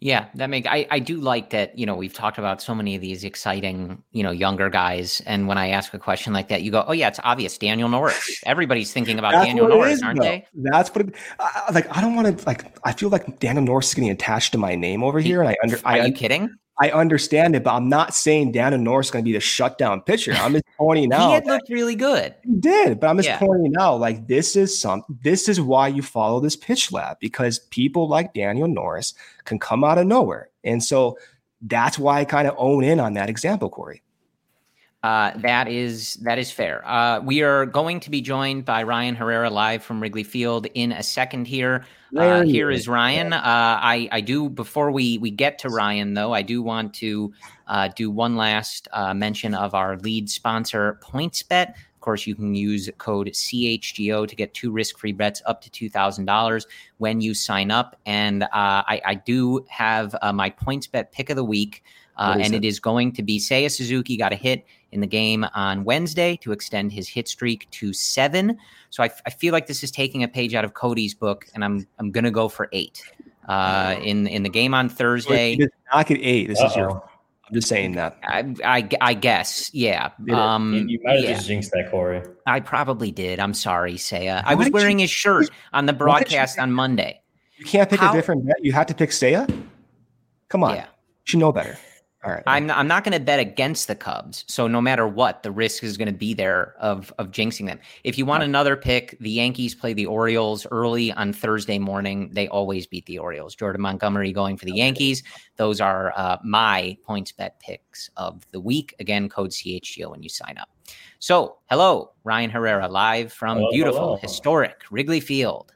Yeah, that make I, I do like that, you know, we've talked about so many of these exciting, you know, younger guys. And when I ask a question like that, you go, Oh yeah, it's obvious. Daniel Norris. Everybody's thinking about Daniel Norris, is, aren't though. they? That's what it, I, like I don't want to like I feel like Daniel Norris is getting attached to my name over here. And I under Are I, you kidding? I understand it, but I'm not saying Daniel Norris is going to be the shutdown pitcher. I'm just *laughs* pointing out. he had looked really good. He did, but I'm just yeah. pointing out like this is some. This is why you follow this pitch lab because people like Daniel Norris can come out of nowhere, and so that's why I kind of own in on that example, Corey. Uh, that is that is fair. Uh, we are going to be joined by Ryan Herrera live from Wrigley Field in a second here. Uh, here is Ryan. Uh, I I do before we we get to Ryan though, I do want to uh, do one last uh, mention of our lead sponsor, PointsBet. Of course, you can use code CHGO to get two risk-free bets up to two thousand dollars when you sign up. And I, I do have my PointsBet pick of the week. Uh, and it? it is going to be Seiya Suzuki got a hit in the game on Wednesday to extend his hit streak to seven. So I, I feel like this is taking a page out of Cody's book, and I'm I'm gonna go for eight. Uh, in in the game on Thursday, knock at eight. This Uh-oh. is your. I'm just saying that. I I, I guess, yeah. Um, you, you might have yeah. just jinxed that, Corey. I probably did. I'm sorry, Seiya. I was wearing you, his shirt on the broadcast on Monday. You can't pick How? a different bet. You have to pick Seiya. Come on, yeah. you should know better. All right. I'm not, I'm not going to bet against the Cubs. So no matter what, the risk is going to be there of of jinxing them. If you want another pick, the Yankees play the Orioles early on Thursday morning. They always beat the Orioles. Jordan Montgomery going for the Yankees. Those are uh, my PointsBet picks of the week. Again, code CHGO when you sign up. So hello, Ryan Herrera, live from hello, beautiful, hello. historic Wrigley Field.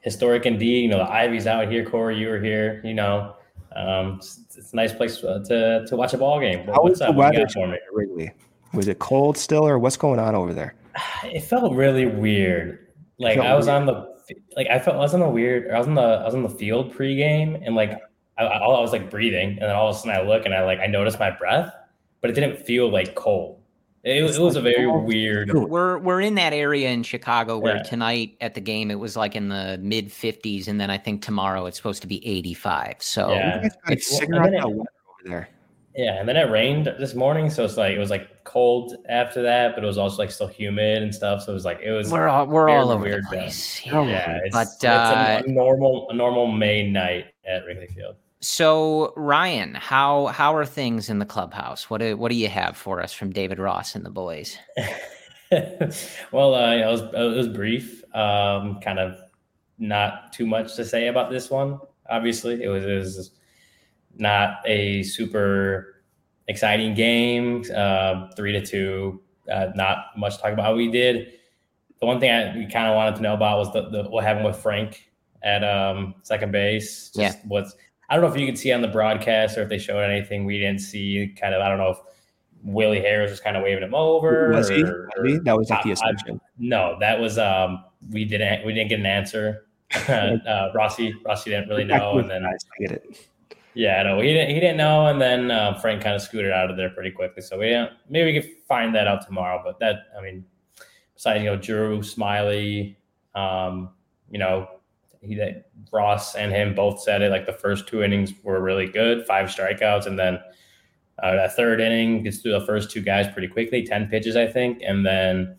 Historic indeed. You know the Ivy's out here. Corey, you were here. You know um, it's, it's, a nice place uh, to to watch a ball game. How what's the weather for me? Wrigley? Was it cold still, or what's going on over there? *sighs* It felt really weird. Like I was weird. on the like I felt I was on the weird. I was on the I was on the field pregame, and like I, I was like breathing, and then all of a sudden I look and I like I noticed my breath, but it didn't feel like cold. It, it was a very weird. We're we're in that area in Chicago where yeah. tonight at the game it was like in the mid 50s, and then I think tomorrow it's supposed to be 85. So yeah, it's well, it, over there. Yeah, and then it rained this morning, so it's like it was like cold after that, but it was also like still humid and stuff. So it was like it was. We're all we're all over the place. Yeah, yeah it's, but it's uh, a normal a normal May night at Wrigley Field. So Ryan, how how are things in the clubhouse? What do what do you have for us from David Ross and the boys? *laughs* well, uh, it was it was brief. Um, kind of not too much to say about this one. Obviously, it was, it was not a super exciting game. Uh, three to two. Uh, not much to talk about. We did. The one thing I we kind of wanted to know about was the, the what happened with Frank at um, second base. Just yeah. what's I don't know if you could see on the broadcast or if they showed anything we didn't see. Kind of, I don't know if Willie Harris was kind of waving him over. Was he? Or, that was the assumption. I, no, that was um we didn't we didn't get an answer. *laughs* uh, Rossi Rossi didn't really know, and then I get it. Yeah, no, he didn't. He didn't know, and then uh, Frank kind of scooted out of there pretty quickly. So we didn't, maybe we could find that out tomorrow. But that, I mean, besides you know Drew Smyly, um, you know he that Ross and him both said it. Like the first two innings were really good, five strikeouts, and then uh, that third inning gets through the first two guys pretty quickly, ten pitches I think, and then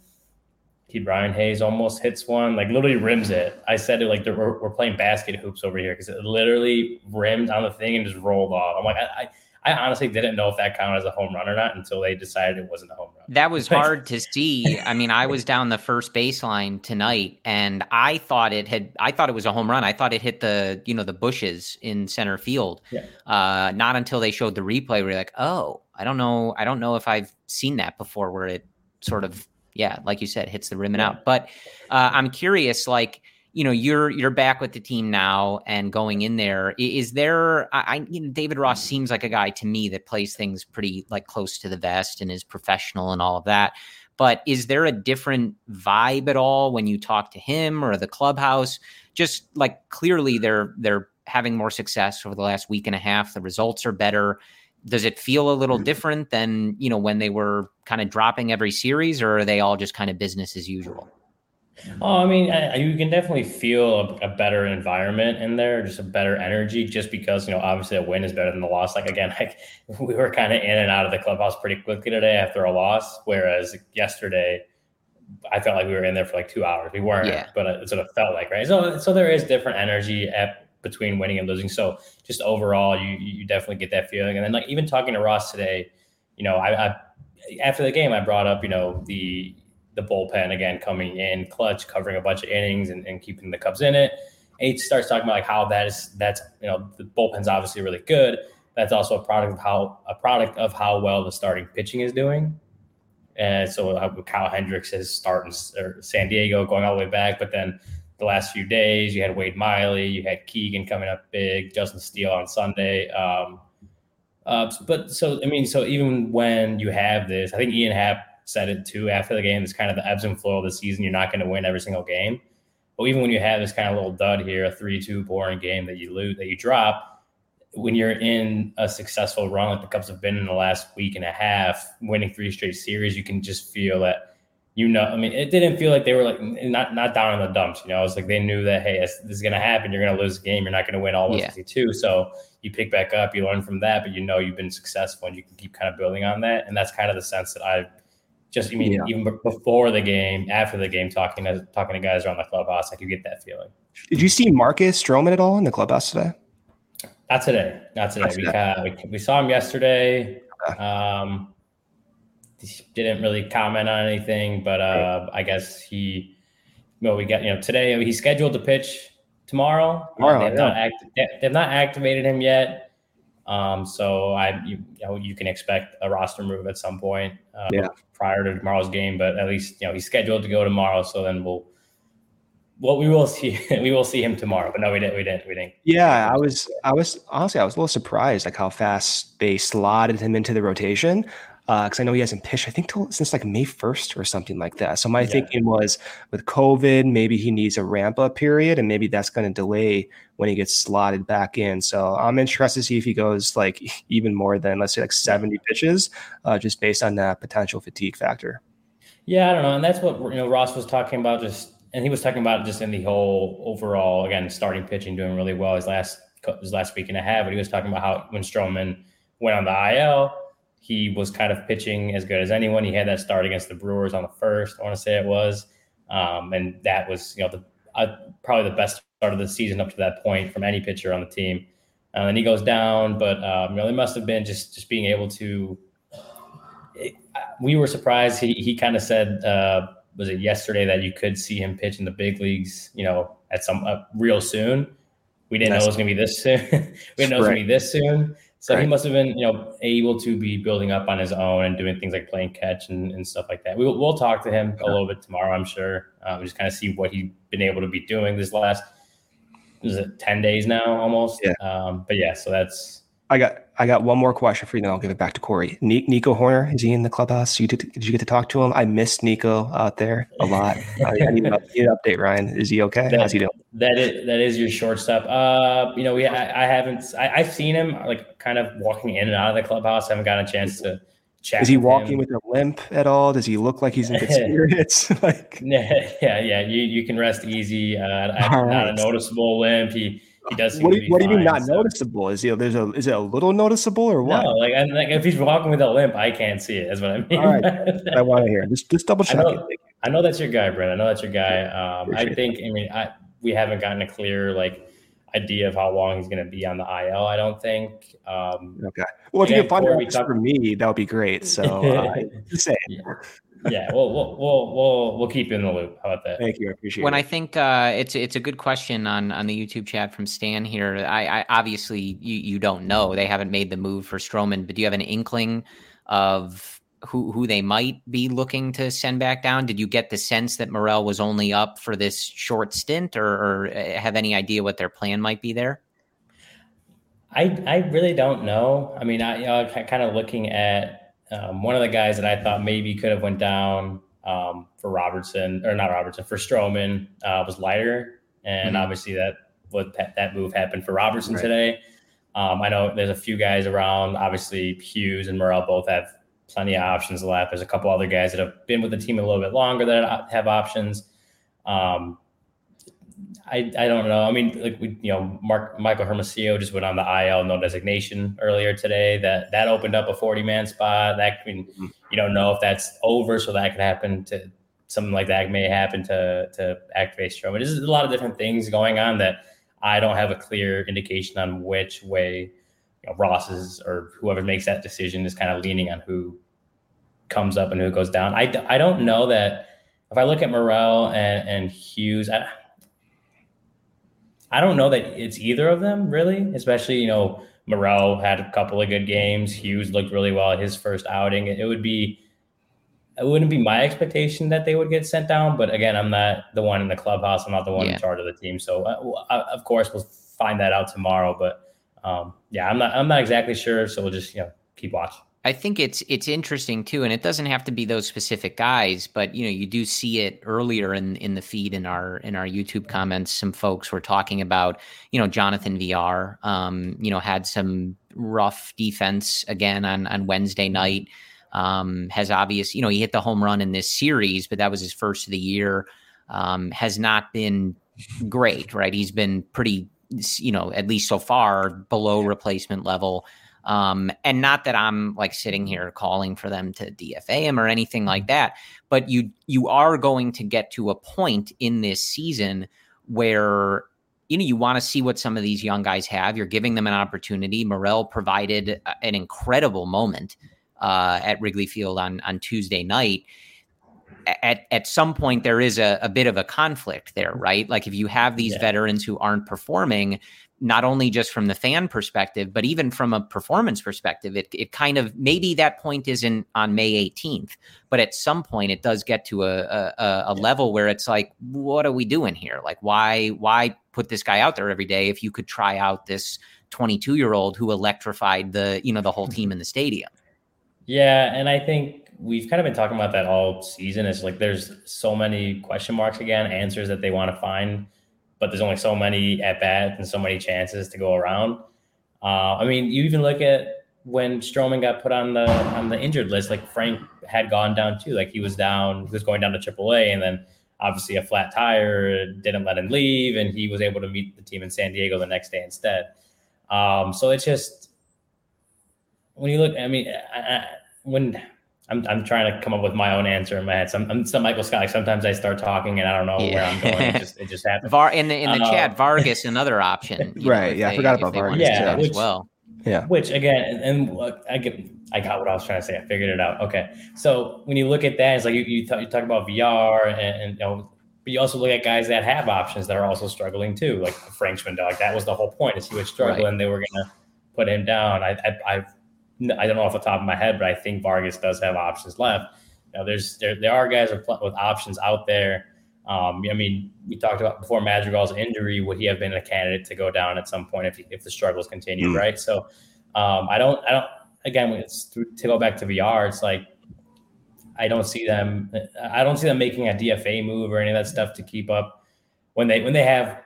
Ke'Bryan Hayes almost hits one, like literally rims it. I said it like we're, we're playing basket hoops over here because it literally rimmed on the thing and just rolled off. I'm like, I, I I honestly didn't know if that counted as a home run or not until they decided it wasn't a home run. That was *laughs* hard to see. I mean, I was down the first baseline tonight and I thought it had I thought it was a home run. I thought it hit the, you know, the bushes in center field. Yeah. Uh, not until they showed the replay we are like, "Oh, I don't know. I don't know if I've seen that before where it sort of yeah, like you said, hits the rim and out." But uh, I'm curious like you know you're you're back with the team now and going in there is there i, I you know, david ross seems like a guy to me that plays things pretty like close to the vest and is professional and all of that but is there a different vibe at all when you talk to him or the clubhouse? Just like clearly they're they're having more success over the last week and a half the results are better. Does it feel a little mm-hmm. different than you know when they were kind of dropping every series or are they all just kind of business as usual Oh, I mean, I, you can definitely feel a, a, better environment in there, just a better energy, just because you know, obviously, a win is better than the loss. Like again, *laughs* like we were kind of in and out of the clubhouse pretty quickly today after a loss, whereas yesterday, I felt like we were in there for like two hours. We weren't, yeah. but it sort of felt like right. So, so there is different energy at between winning and losing. So, just overall, you you definitely get that feeling. And then, like even talking to Ross today, you know, I, I after the game, I brought up, you know, the the bullpen again coming in clutch, covering a bunch of innings and, and keeping the Cubs in it. And he starts talking about like how that is that's you know the bullpen's obviously really good. That's also a product of how a product of how well the starting pitching is doing. And so uh, Kyle Hendricks is starting or San Diego going all the way back, but then the last few days you had Wade Miley, you had Keegan coming up big, Justin Steele on Sunday. Um, uh, but so I mean, so even when you have this, I think Ian Happ said it too after the game. It's kind of the ebbs and flow of the season. You're not going to win every single game. But even when you have this kind of little dud here, a three-two boring game that you lose, that you drop, when you're in a successful run like the Cubs have been in the last week and a half, winning three straight series, you can just feel that you know. I mean, it didn't feel like they were like not not down in the dumps. You know, it's like they knew that hey, this is going to happen. You're going to lose a game. You're not going to win all 162. Yeah. So you pick back up, you learn from that, but you know you've been successful and you can keep kind of building on that. And that's kind of the sense that I've just I mean, yeah. even before the game, after the game, talking to talking to guys around the clubhouse, I could get that feeling. Did you see Marcus Stroman at all in the clubhouse today? Not today. Not today. Not today. We, we, we saw him yesterday. Um, didn't really comment on anything, but uh, I guess he. Well, we got you know today. He's scheduled to pitch tomorrow. tomorrow uh, they've, yeah. not act, they've not activated him yet. Um, so I, you, you, know, you can expect a roster move at some point uh, yeah. Prior to tomorrow's game, but at least you know he's scheduled to go tomorrow. So then we'll, well, we will see, *laughs* we will see him tomorrow. But no, we didn't, we didn't, we didn't. Yeah, I was, I was honestly, I was a little surprised like how fast they slotted him into the rotation because uh, I know he hasn't pitched, I think, till, since like May 1st or something like that. So my yeah. thinking was with COVID, maybe he needs a ramp up period, and maybe that's going to delay when he gets slotted back in. So I'm interested to see if he goes like *laughs* even more than let's say like 70 pitches, uh, just based on that potential fatigue factor. Yeah, I don't know, and that's what you know Ross was talking about. Just and he was talking about just in the whole overall again starting pitching doing really well his last his last week and a half. But he was talking about how when Stroman went on the IL he was kind of pitching as good as anyone. He had that start against the Brewers on the first, I want to say it was, um, and that was you know the uh, probably the best start of the season up to that point from any pitcher on the team. Uh, and he goes down, but um, you know they must have been just just being able to. It, we were surprised. He he kind of said uh, was it yesterday that you could see him pitch in the big leagues, you know, at some uh, real soon. We didn't That's, know it was going to be this soon. *laughs* we didn't know it was going to be this soon. So right. he must have been, you know, able to be building up on his own and doing things like playing catch and, and stuff like that. We, will we'll talk to him a little bit tomorrow, I'm sure. Um, just kind of see what he's been able to be doing this last, is it 10 days now almost? Yeah. Um, but yeah, so that's, I got I got one more question for you, then I'll give it back to Corey. Nico Hoerner is he in the clubhouse? You did, did you get to talk to him? I missed Nico out there a lot. I need, an update, Ryan. Is he okay? That, How's he doing? That is that is your shortstop. Uh, you know, we I, I haven't I, have seen him like kind of walking in and out of the clubhouse. I haven't gotten a chance to chat. Is he walking him. with a limp at all? Does he look like he's in good *laughs* spirits? *laughs* like yeah, *laughs* yeah, yeah. You you can rest easy. Uh, not right. a noticeable limp. He he does. What, do you, what do you mean not so. noticeable? Is he there's a is it a little noticeable or what? No, like, and, like if he's walking with a limp, I can't see it. Is what I mean. All right, *laughs* I want to hear. Just just double check. I know, I know that's your guy, Brent. I know that's your guy. Um, I think. I mean, I we haven't gotten a clear like idea of how long he's going to be on the IL. I don't think. Um, okay. Well, if you can find it for me, that would be great. So, uh, *laughs* say. Yeah yeah, we'll, we'll we'll we'll we'll keep you in the loop. How about that? Thank you, I appreciate when it. When I think uh, it's it's a good question on on the YouTube chat from Stan here. I, I obviously you you don't know they haven't made the move for Stroman, but do you have an inkling of who who they might be looking to send back down? Did you get the sense that Morel was only up for this short stint, or, or uh, have any idea what their plan might be there? I I really don't know. I mean, I you know, kind of looking at um, one of the guys that I thought maybe could have went down um, for Robertson or not Robertson for Stroman uh, was Leiter, and mm-hmm. obviously that what that move happened for Robertson right. today. Um, I know there's a few guys around. Obviously, Hughes and Morel both have plenty of options left. There's a couple other guys that have been with the team a little bit longer that have options. Um, I, I don't know. I mean, like we, you know, Mark Michael Hermosillo just went on the IL no designation earlier today. That that opened up a 40 man spot. That mm-hmm. you don't know if that's over, so that could happen to something like that may happen to to activate Stroman. There's a lot of different things going on that I don't have a clear indication on which way you know, Ross's or whoever makes that decision is kind of leaning on who comes up and who goes down. I, I don't know that if I look at Morel and, and Hughes, I, I don't know that it's either of them really, especially, you know, Morel had a couple of good games. Hughes looked really well at his first outing. It, would be, it wouldn't be my expectation that they would get sent down. But again, I'm not the one in the clubhouse. I'm not the one yeah. in charge of the team. So uh, of course we'll find that out tomorrow. But um, yeah, I'm not, I'm not exactly sure. So we'll just, you know, keep watching. I think it's it's interesting too, and it doesn't have to be those specific guys, but you know you do see it earlier in in the feed in our in our YouTube comments. Some folks were talking about you know Jonathan Villar, um, you know had some rough defense again on on Wednesday night. Um, has obvious you know he hit the home run in this series, but that was his first of the year. Um, has not been great, right? He's been pretty you know at least so far below replacement level. Um, and not that I'm like sitting here calling for them to DFA him or anything like mm-hmm. that, but you you are going to get to a point in this season where you know you want to see what some of these young guys have. You're giving them an opportunity. Morel provided an incredible moment uh, at Wrigley Field on on Tuesday night. At at some point, there is a, a bit of a conflict there, right? Like if you have these yeah. veterans who aren't performing, not only just from the fan perspective, but even from a performance perspective, it, it kind of maybe that point isn't on May 18th, but at some point it does get to a, a, a level where it's like, what are we doing here? Like, why why put this guy out there every day if you could try out this 22 year old who electrified the you know the whole team mm-hmm. in the stadium? Yeah, and I think we've kind of been talking about that all season. It's like there's so many question marks again, answers that they want to find but there's only so many at bats and so many chances to go around. Uh, I mean, you even look at when Stroman got put on the on the injured list, like Frank had gone down too. Like he was down, he was going down to AAA, and then obviously a flat tire didn't let him leave, and he was able to meet the team in San Diego the next day instead. Um, so it's just when you look, I mean, I, I, when I'm, I'm trying to come up with my own answer in my head. Some, I'm some Michael Scott. Like sometimes I start talking and I don't know yeah. where I'm going. It just, it just happens. Var in the in the uh, chat, *laughs* Vargas, another option. right. Know, yeah, they, I forgot about Vargas. Yeah, which, as well. Yeah. Which again, and, and look, I get, I got what I was trying to say. I figured it out. Okay. So when you look at that, it's like you you, talk, you talk about Villar and, and you know, but you also look at guys that have options that are also struggling too, like Frank Schwindel. Like that was the whole point. Is he was struggling, right. they were gonna put him down. I, I I've I don't know off the top of my head, but I think Vargas does have options left. You know, there's there there are guys with, with options out there. Um, I mean, we talked about before Madrigal's injury. Would he have been a candidate to go down at some point if if the struggles continue, mm. right? So um, I don't I don't again it's to, to go back to Villar. It's like I don't see them. I don't see them making a DFA move or any of that stuff to keep up when they when they have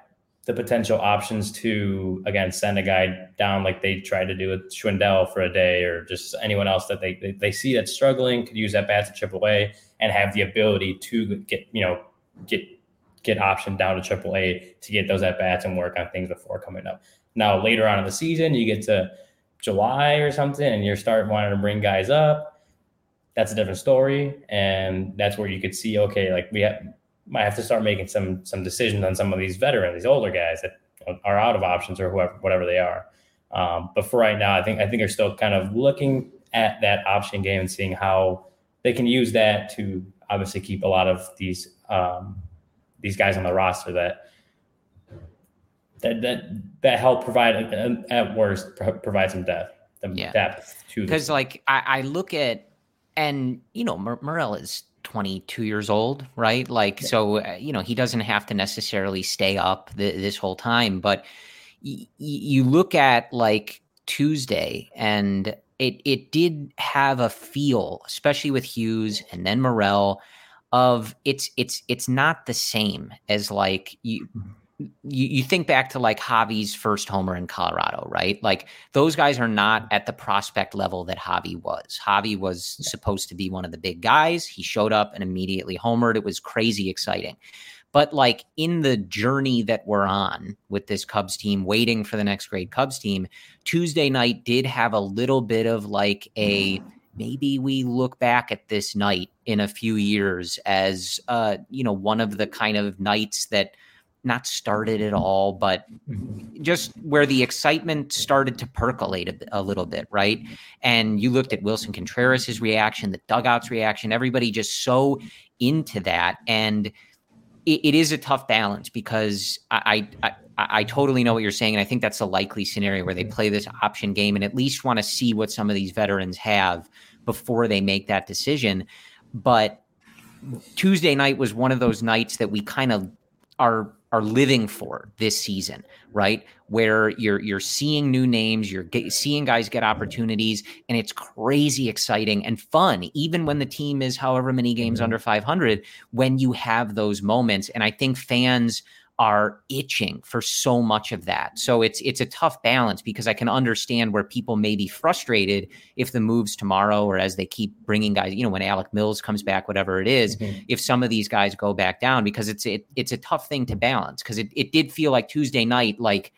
the potential options to again send a guy down like they tried to do with Schwindel for a day or just anyone else that they they, they see that's struggling could use that bat to AAA and have the ability to get you know get get optioned down to AAA to get those at bats and work on things before coming up. Now later on in the season, you get to July or something, and you're starting wanting to bring guys up. That's a different story, and that's where you could see okay, like we have might have to start making some some decisions on some of these veterans, these older guys that are out of options or whoever, whatever they are. Um, but for right now, I think I think they're still kind of looking at that option game and seeing how they can use that to obviously keep a lot of these um, these guys on the roster that that that that help provide at worst provide some depth, yeah. depth to because like I, I look at and you know Morel is 22 years old, right? Like, yeah. so, uh, you know, he doesn't have to necessarily stay up th- this whole time. But y- you look at like Tuesday, and it, it did have a feel, especially with Hughes and then Morel, of it's it's it's not the same as like you mm-hmm you, you think back to like Javi's first homer in Colorado, right? Like those guys are not at the prospect level that Javi was. Javi was supposed to be one of the big guys. He showed up and immediately homered. It was crazy exciting. But like in the journey that we're on with this Cubs team, waiting for the next great Cubs team, Tuesday night did have a little bit of like a maybe we look back at this night in a few years as uh, you know, one of the kind of nights that – not started at all, but mm-hmm. just where the excitement started to percolate a, a, little bit, right? And you looked at Willson Contreras' reaction, the dugout's reaction, everybody just so into that. And it, it is a tough balance because I, I, I, I totally know what you're saying. And I think that's a likely scenario where they play this option game and at least want to see what some of these veterans have before they make that decision. But Tuesday night was one of those nights that we kind of are are living for this season, right? Where you're you're seeing new names, you're get, seeing guys get opportunities, and it's crazy exciting and fun, even when the team is however many games mm-hmm. under 500. When you have those moments, and I think fans are itching for so much of that. So it's it's a tough balance because I can understand where people may be frustrated if the moves tomorrow or as they keep bringing guys, you know, when Alec Mills comes back, whatever it is, mm-hmm. if some of these guys go back down because it's it, it's a tough thing to balance because it, it did feel like Tuesday night like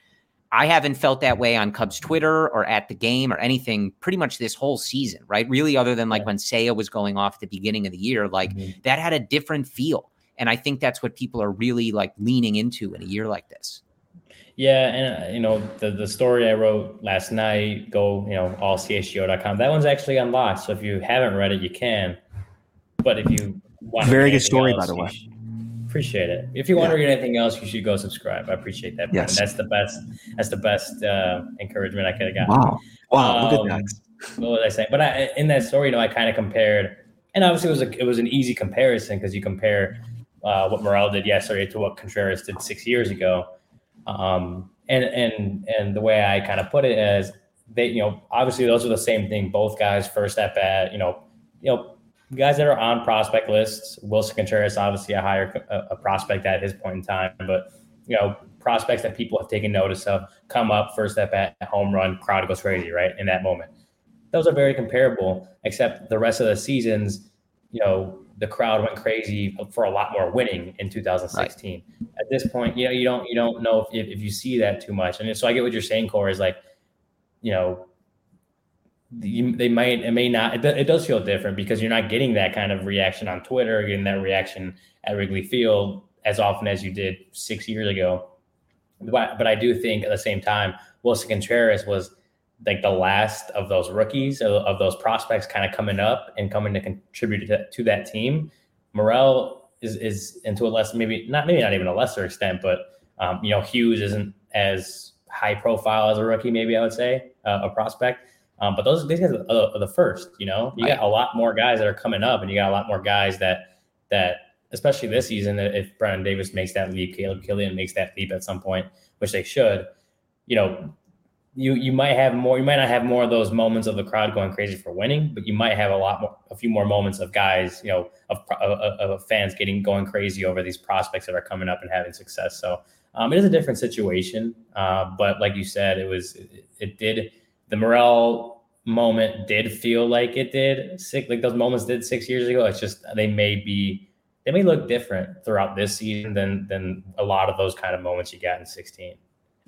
I haven't felt that way on Cubs Twitter or at the game or anything pretty much this whole season, right? Really, other than like when Seiya was going off at the beginning of the year, like mm-hmm. that had a different feel. And I think that's what people are really like leaning into in a year like this. Yeah, and uh, you know the the story I wrote last night. Go, you know, allchgo.com. That one's actually unlocked. So if you haven't read it, you can. But if you want very good story, else, by the way. Appreciate it. If you want yeah. to read anything else, you should go subscribe. I appreciate that. Yes. that's the best. That's the best uh, encouragement I could have gotten. Wow! Wow! Um, look at um, that. What was I saying? But I, in that story, you know, I kind of compared, and obviously it was a, it was an easy comparison because you compare uh, what Morel did yesterday to what Contreras did six years ago. Um, and and and the way I kind of put it is they, you know, obviously those are the same thing. Both guys first at bat, you know, you know, guys that are on prospect lists. Willson Contreras, obviously a higher a, a prospect at his point in time, but you know, prospects that people have taken notice of come up first at bat, home run, crowd goes crazy, right? In that moment. Those are very comparable, except the rest of the seasons, you know, the crowd went crazy for a lot more winning in 2016. Right. At this point, you know, you don't you don't know if, if you see that too much. And so I get what you're saying, Corey, is like, you know, you, they might it may not it, it, does feel different because you're not getting that kind of reaction on Twitter, getting that reaction at Wrigley Field as often as you did six years ago. But but I do think at the same time, Willson Contreras was like the last of those rookies of, of those prospects kind of coming up and coming to contribute to, to that team. Morel is is into a less maybe not maybe not even a lesser extent, but um, you know Hughes isn't as high profile as a rookie. Maybe I would say uh, a prospect. Um, but those these guys are, are, the first. You know, you got a lot more guys that are coming up, and you got a lot more guys that that especially this season. If Brennen Davis makes that leap, Caleb Kilian makes that leap at some point, which they should. You know, you you might have more you might not have more of those moments of the crowd going crazy for winning but you might have a lot more a few more moments of guys you know of, of, of fans getting going crazy over these prospects that are coming up and having success. So um, it is a different situation uh, but like you said it was it, it, did the morel moment did feel like it did six like those moments did six years ago. It's just they may be they may look different throughout this season than than a lot of those kind of moments you got in 16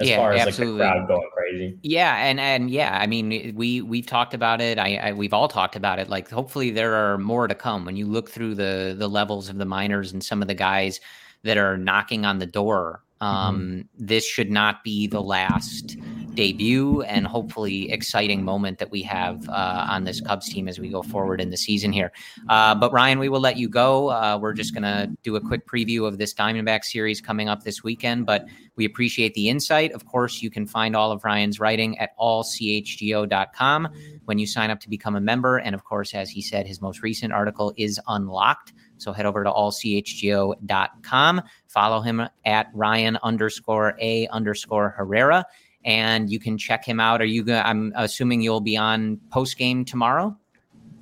as yeah, far as absolutely. like the crowd going crazy. Yeah, and and yeah, I mean, we we've talked about it. I, I, we've all talked about it. Like, hopefully, there are more to come. When you look through the the levels of the minors and some of the guys that are knocking on the door, um, mm-hmm. this should not be the last debut and hopefully exciting moment that we have uh, on this Cubs team as we go forward in the season here. Uh, but Ryan, we will let you go. Uh, we're just going to do a quick preview of this Diamondback series coming up this weekend. But we appreciate the insight. Of course, you can find all of Ryan's writing at allchgo.com when you sign up to become a member. And of course, as he said, his most recent article is unlocked. So head over to allchgo.com. Follow him at Ryan underscore A underscore Herrera and you can check him out. Are you? Gonna, I'm assuming you'll be on post game tomorrow.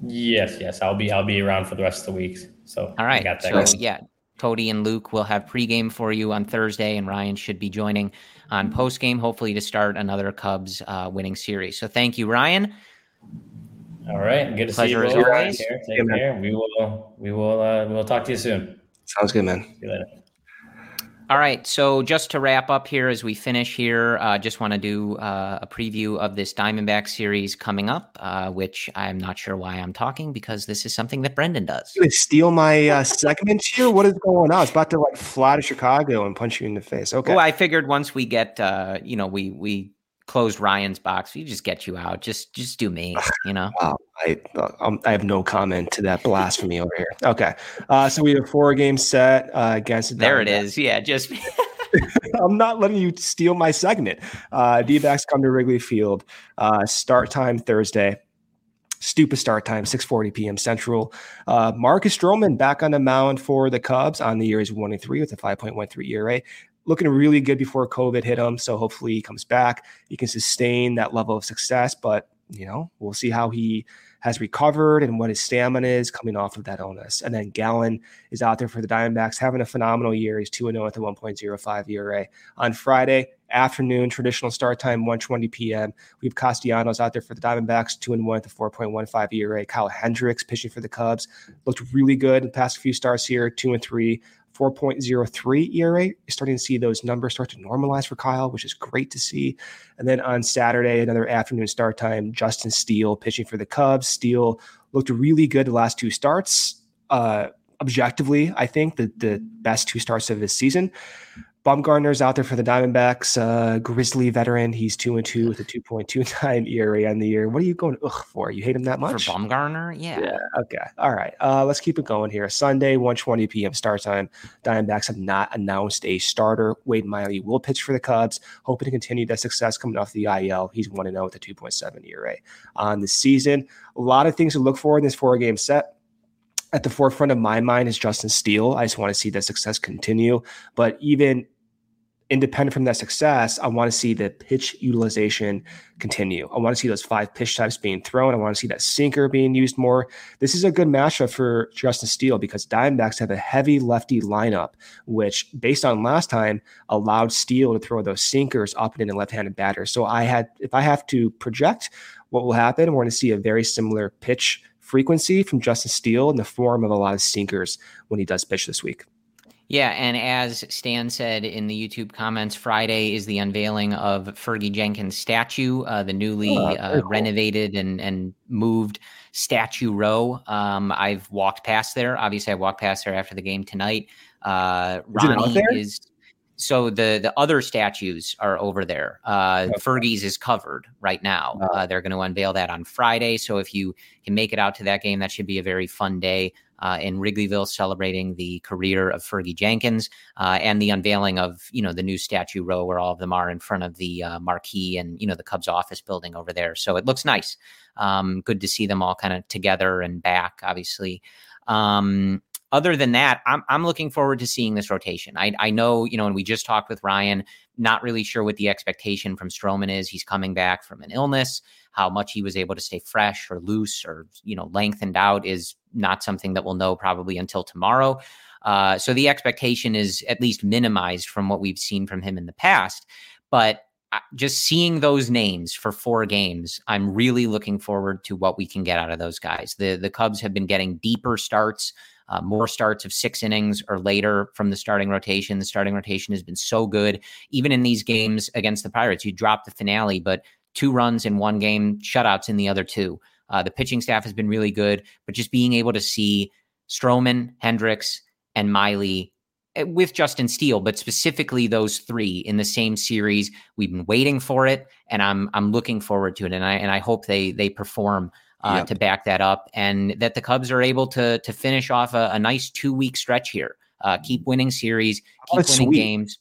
Yes, yes, I'll be. I'll be around for the rest of the week. So all right. So yeah, Cody and Luke will have pregame for you on Thursday, and Ryan should be joining on postgame, hopefully to start another Cubs uh, winning series. So thank you, Ryan. All right, good to Pleasure see you. As always. Take care. Take care. We will. We will. Uh, we will talk to you soon. Sounds good, man. See you later. All right. So just to wrap up here as we finish here, uh, just want to do uh, a preview of this Diamondback series coming up, uh, which I'm not sure why I'm talking because this is something that Brendan does. You steal my uh, segment here? What is going on? I was about to like fly to Chicago and punch you in the face. Okay. Well, I figured once we get, uh, you know, we we closed Ryan's box. We just get you out. Just just do me, you know. Wow, I um, I have no comment to that blasphemy over here. Okay, uh, so we have a four game set uh, against. The there it is. Yeah, just. *laughs* *laughs* I'm not letting you steal my segment. Uh, D-backs come to Wrigley Field. Uh, start time Thursday. Stupid start time, 6:40 p.m. Central. Uh, Marcus Stroman back on the mound for the Cubs on the year is one and three with a 5.13 ERA looking really good before COVID hit him. So hopefully he comes back. He can sustain that level of success. But, you know, we'll see how he has recovered and what his stamina is coming off of that illness. And then Gallen is out there for the Diamondbacks, having a phenomenal year. He's 2 0 with a 1.05 ERA. On Friday afternoon, traditional start time, 1:20 p.m. We have Castellanos out there for the Diamondbacks, 2 and 1 with a 4.15 ERA. Kyle Hendricks pitching for the Cubs. Looked really good in the past few starts here, 2 and 3 4.03 ERA. You're starting to see those numbers start to normalize for Kyle, which is great to see. And then on Saturday, another afternoon start time, Justin Steele pitching for the Cubs. Steele looked really good the last two starts. Uh, objectively, I think the the best two starts of his season. Bumgarner's out there for the Diamondbacks, uh, Grizzly veteran. He's two and two with a 2.29 ERA on the year. What are you going ugh for? You hate him that much? For Bumgarner? Yeah. Yeah. Okay. All right. Uh, let's keep it going here. Sunday, 1:20 p.m. start time. Diamondbacks have not announced a starter. Wade Miley will pitch for the Cubs, hoping to continue that success coming off the IL. He's 1 and 0 with a 2.7 ERA on the season. A lot of things to look for in this four game set at the forefront of my mind is Justin Steele. I just want to see that success continue. But even independent from that success, I want to see the pitch utilization continue. I want to see those five pitch types being thrown. I want to see that sinker being used more. This is a good matchup for Justin Steele because Diamondbacks have a heavy lefty lineup, which, based on last time, allowed Steele to throw those sinkers up and in a left-handed batter. So I had, if I have to project what will happen, we're going to see a very similar pitch frequency from Justin Steele in the form of a lot of sinkers when he does pitch this week. Yeah, and as Stan said in the YouTube comments, Friday is the unveiling of Fergie Jenkins' statue, uh, the newly oh, uh, cool. renovated and and moved statue row. Um, I've walked past there. Obviously, I walked past there after the game tonight. Uh, Ronnie is so the the other statues are over there. Uh, okay. Fergie's is covered right now. Uh, they're going to unveil that on Friday. So if you can make it out to that game, that should be a very fun day uh, in Wrigleyville, celebrating the career of Fergie Jenkins uh, and the unveiling of you know the new statue row where all of them are in front of the uh, marquee and you know the Cubs office building over there. So it looks nice. Um, good to see them all kind of together and back, obviously. Um, other than that, I'm, I'm looking forward to seeing this rotation. I, I know, you know, and we just talked with Ryan, not really sure what the expectation from Stroman is. He's coming back from an illness. How much he was able to stay fresh or loose or, you know, lengthened out is not something that we'll know probably until tomorrow. Uh, so the expectation is at least minimized from what we've seen from him in the past. But uh, just seeing those names for four games, I'm really looking forward to what we can get out of those guys. The the Cubs have been getting deeper starts uh, more starts of six innings or later from the starting rotation. The starting rotation has been so good. Even in these games against the Pirates, you dropped the finale, but two runs in one game, shutouts in the other two. Uh, the pitching staff has been really good, but just being able to see Stroman, Hendricks, and Miley eh, with Justin Steele, but specifically those three in the same series. We've been waiting for it, and I'm I'm looking forward to it, and I and I hope they they perform uh, yep. to back that up, and that the Cubs are able to to finish off a, a nice two week stretch here. Uh, keep winning series, keep winning sweet. games.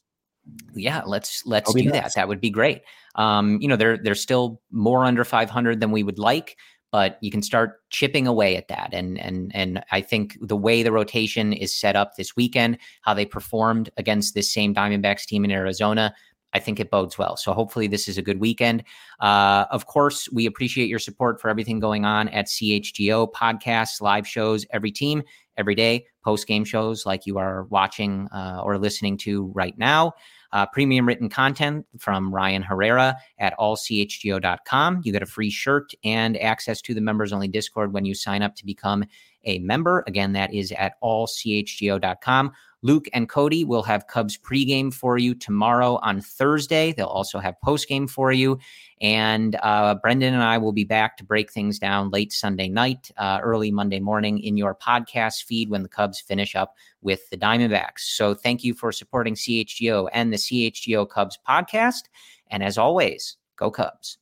Yeah, let's let's do nice. that. That would be great. Um, you know, they're they're still more under 500 than we would like, but you can start chipping away at that. And and and I think the way the rotation is set up this weekend, how they performed against this same Diamondbacks team in Arizona, I think it bodes well. So hopefully this is a good weekend. Uh, of course, we appreciate your support for everything going on at CHGO podcasts, live shows, every team, every day, post game shows like you are watching uh, or listening to right now. Uh, premium written content from Ryan Herrera at allchgo.com. You get a free shirt and access to the members only Discord when you sign up to become a member. Again, that is at allchgo.com. Luke and Cody will have Cubs pregame for you tomorrow on Thursday. They'll also have postgame for you. And uh, Brendan and I will be back to break things down late Sunday night, uh, early Monday morning in your podcast feed when the Cubs finish up with the Diamondbacks. So thank you for supporting CHGO and the CHGO Cubs podcast. And as always, go Cubs.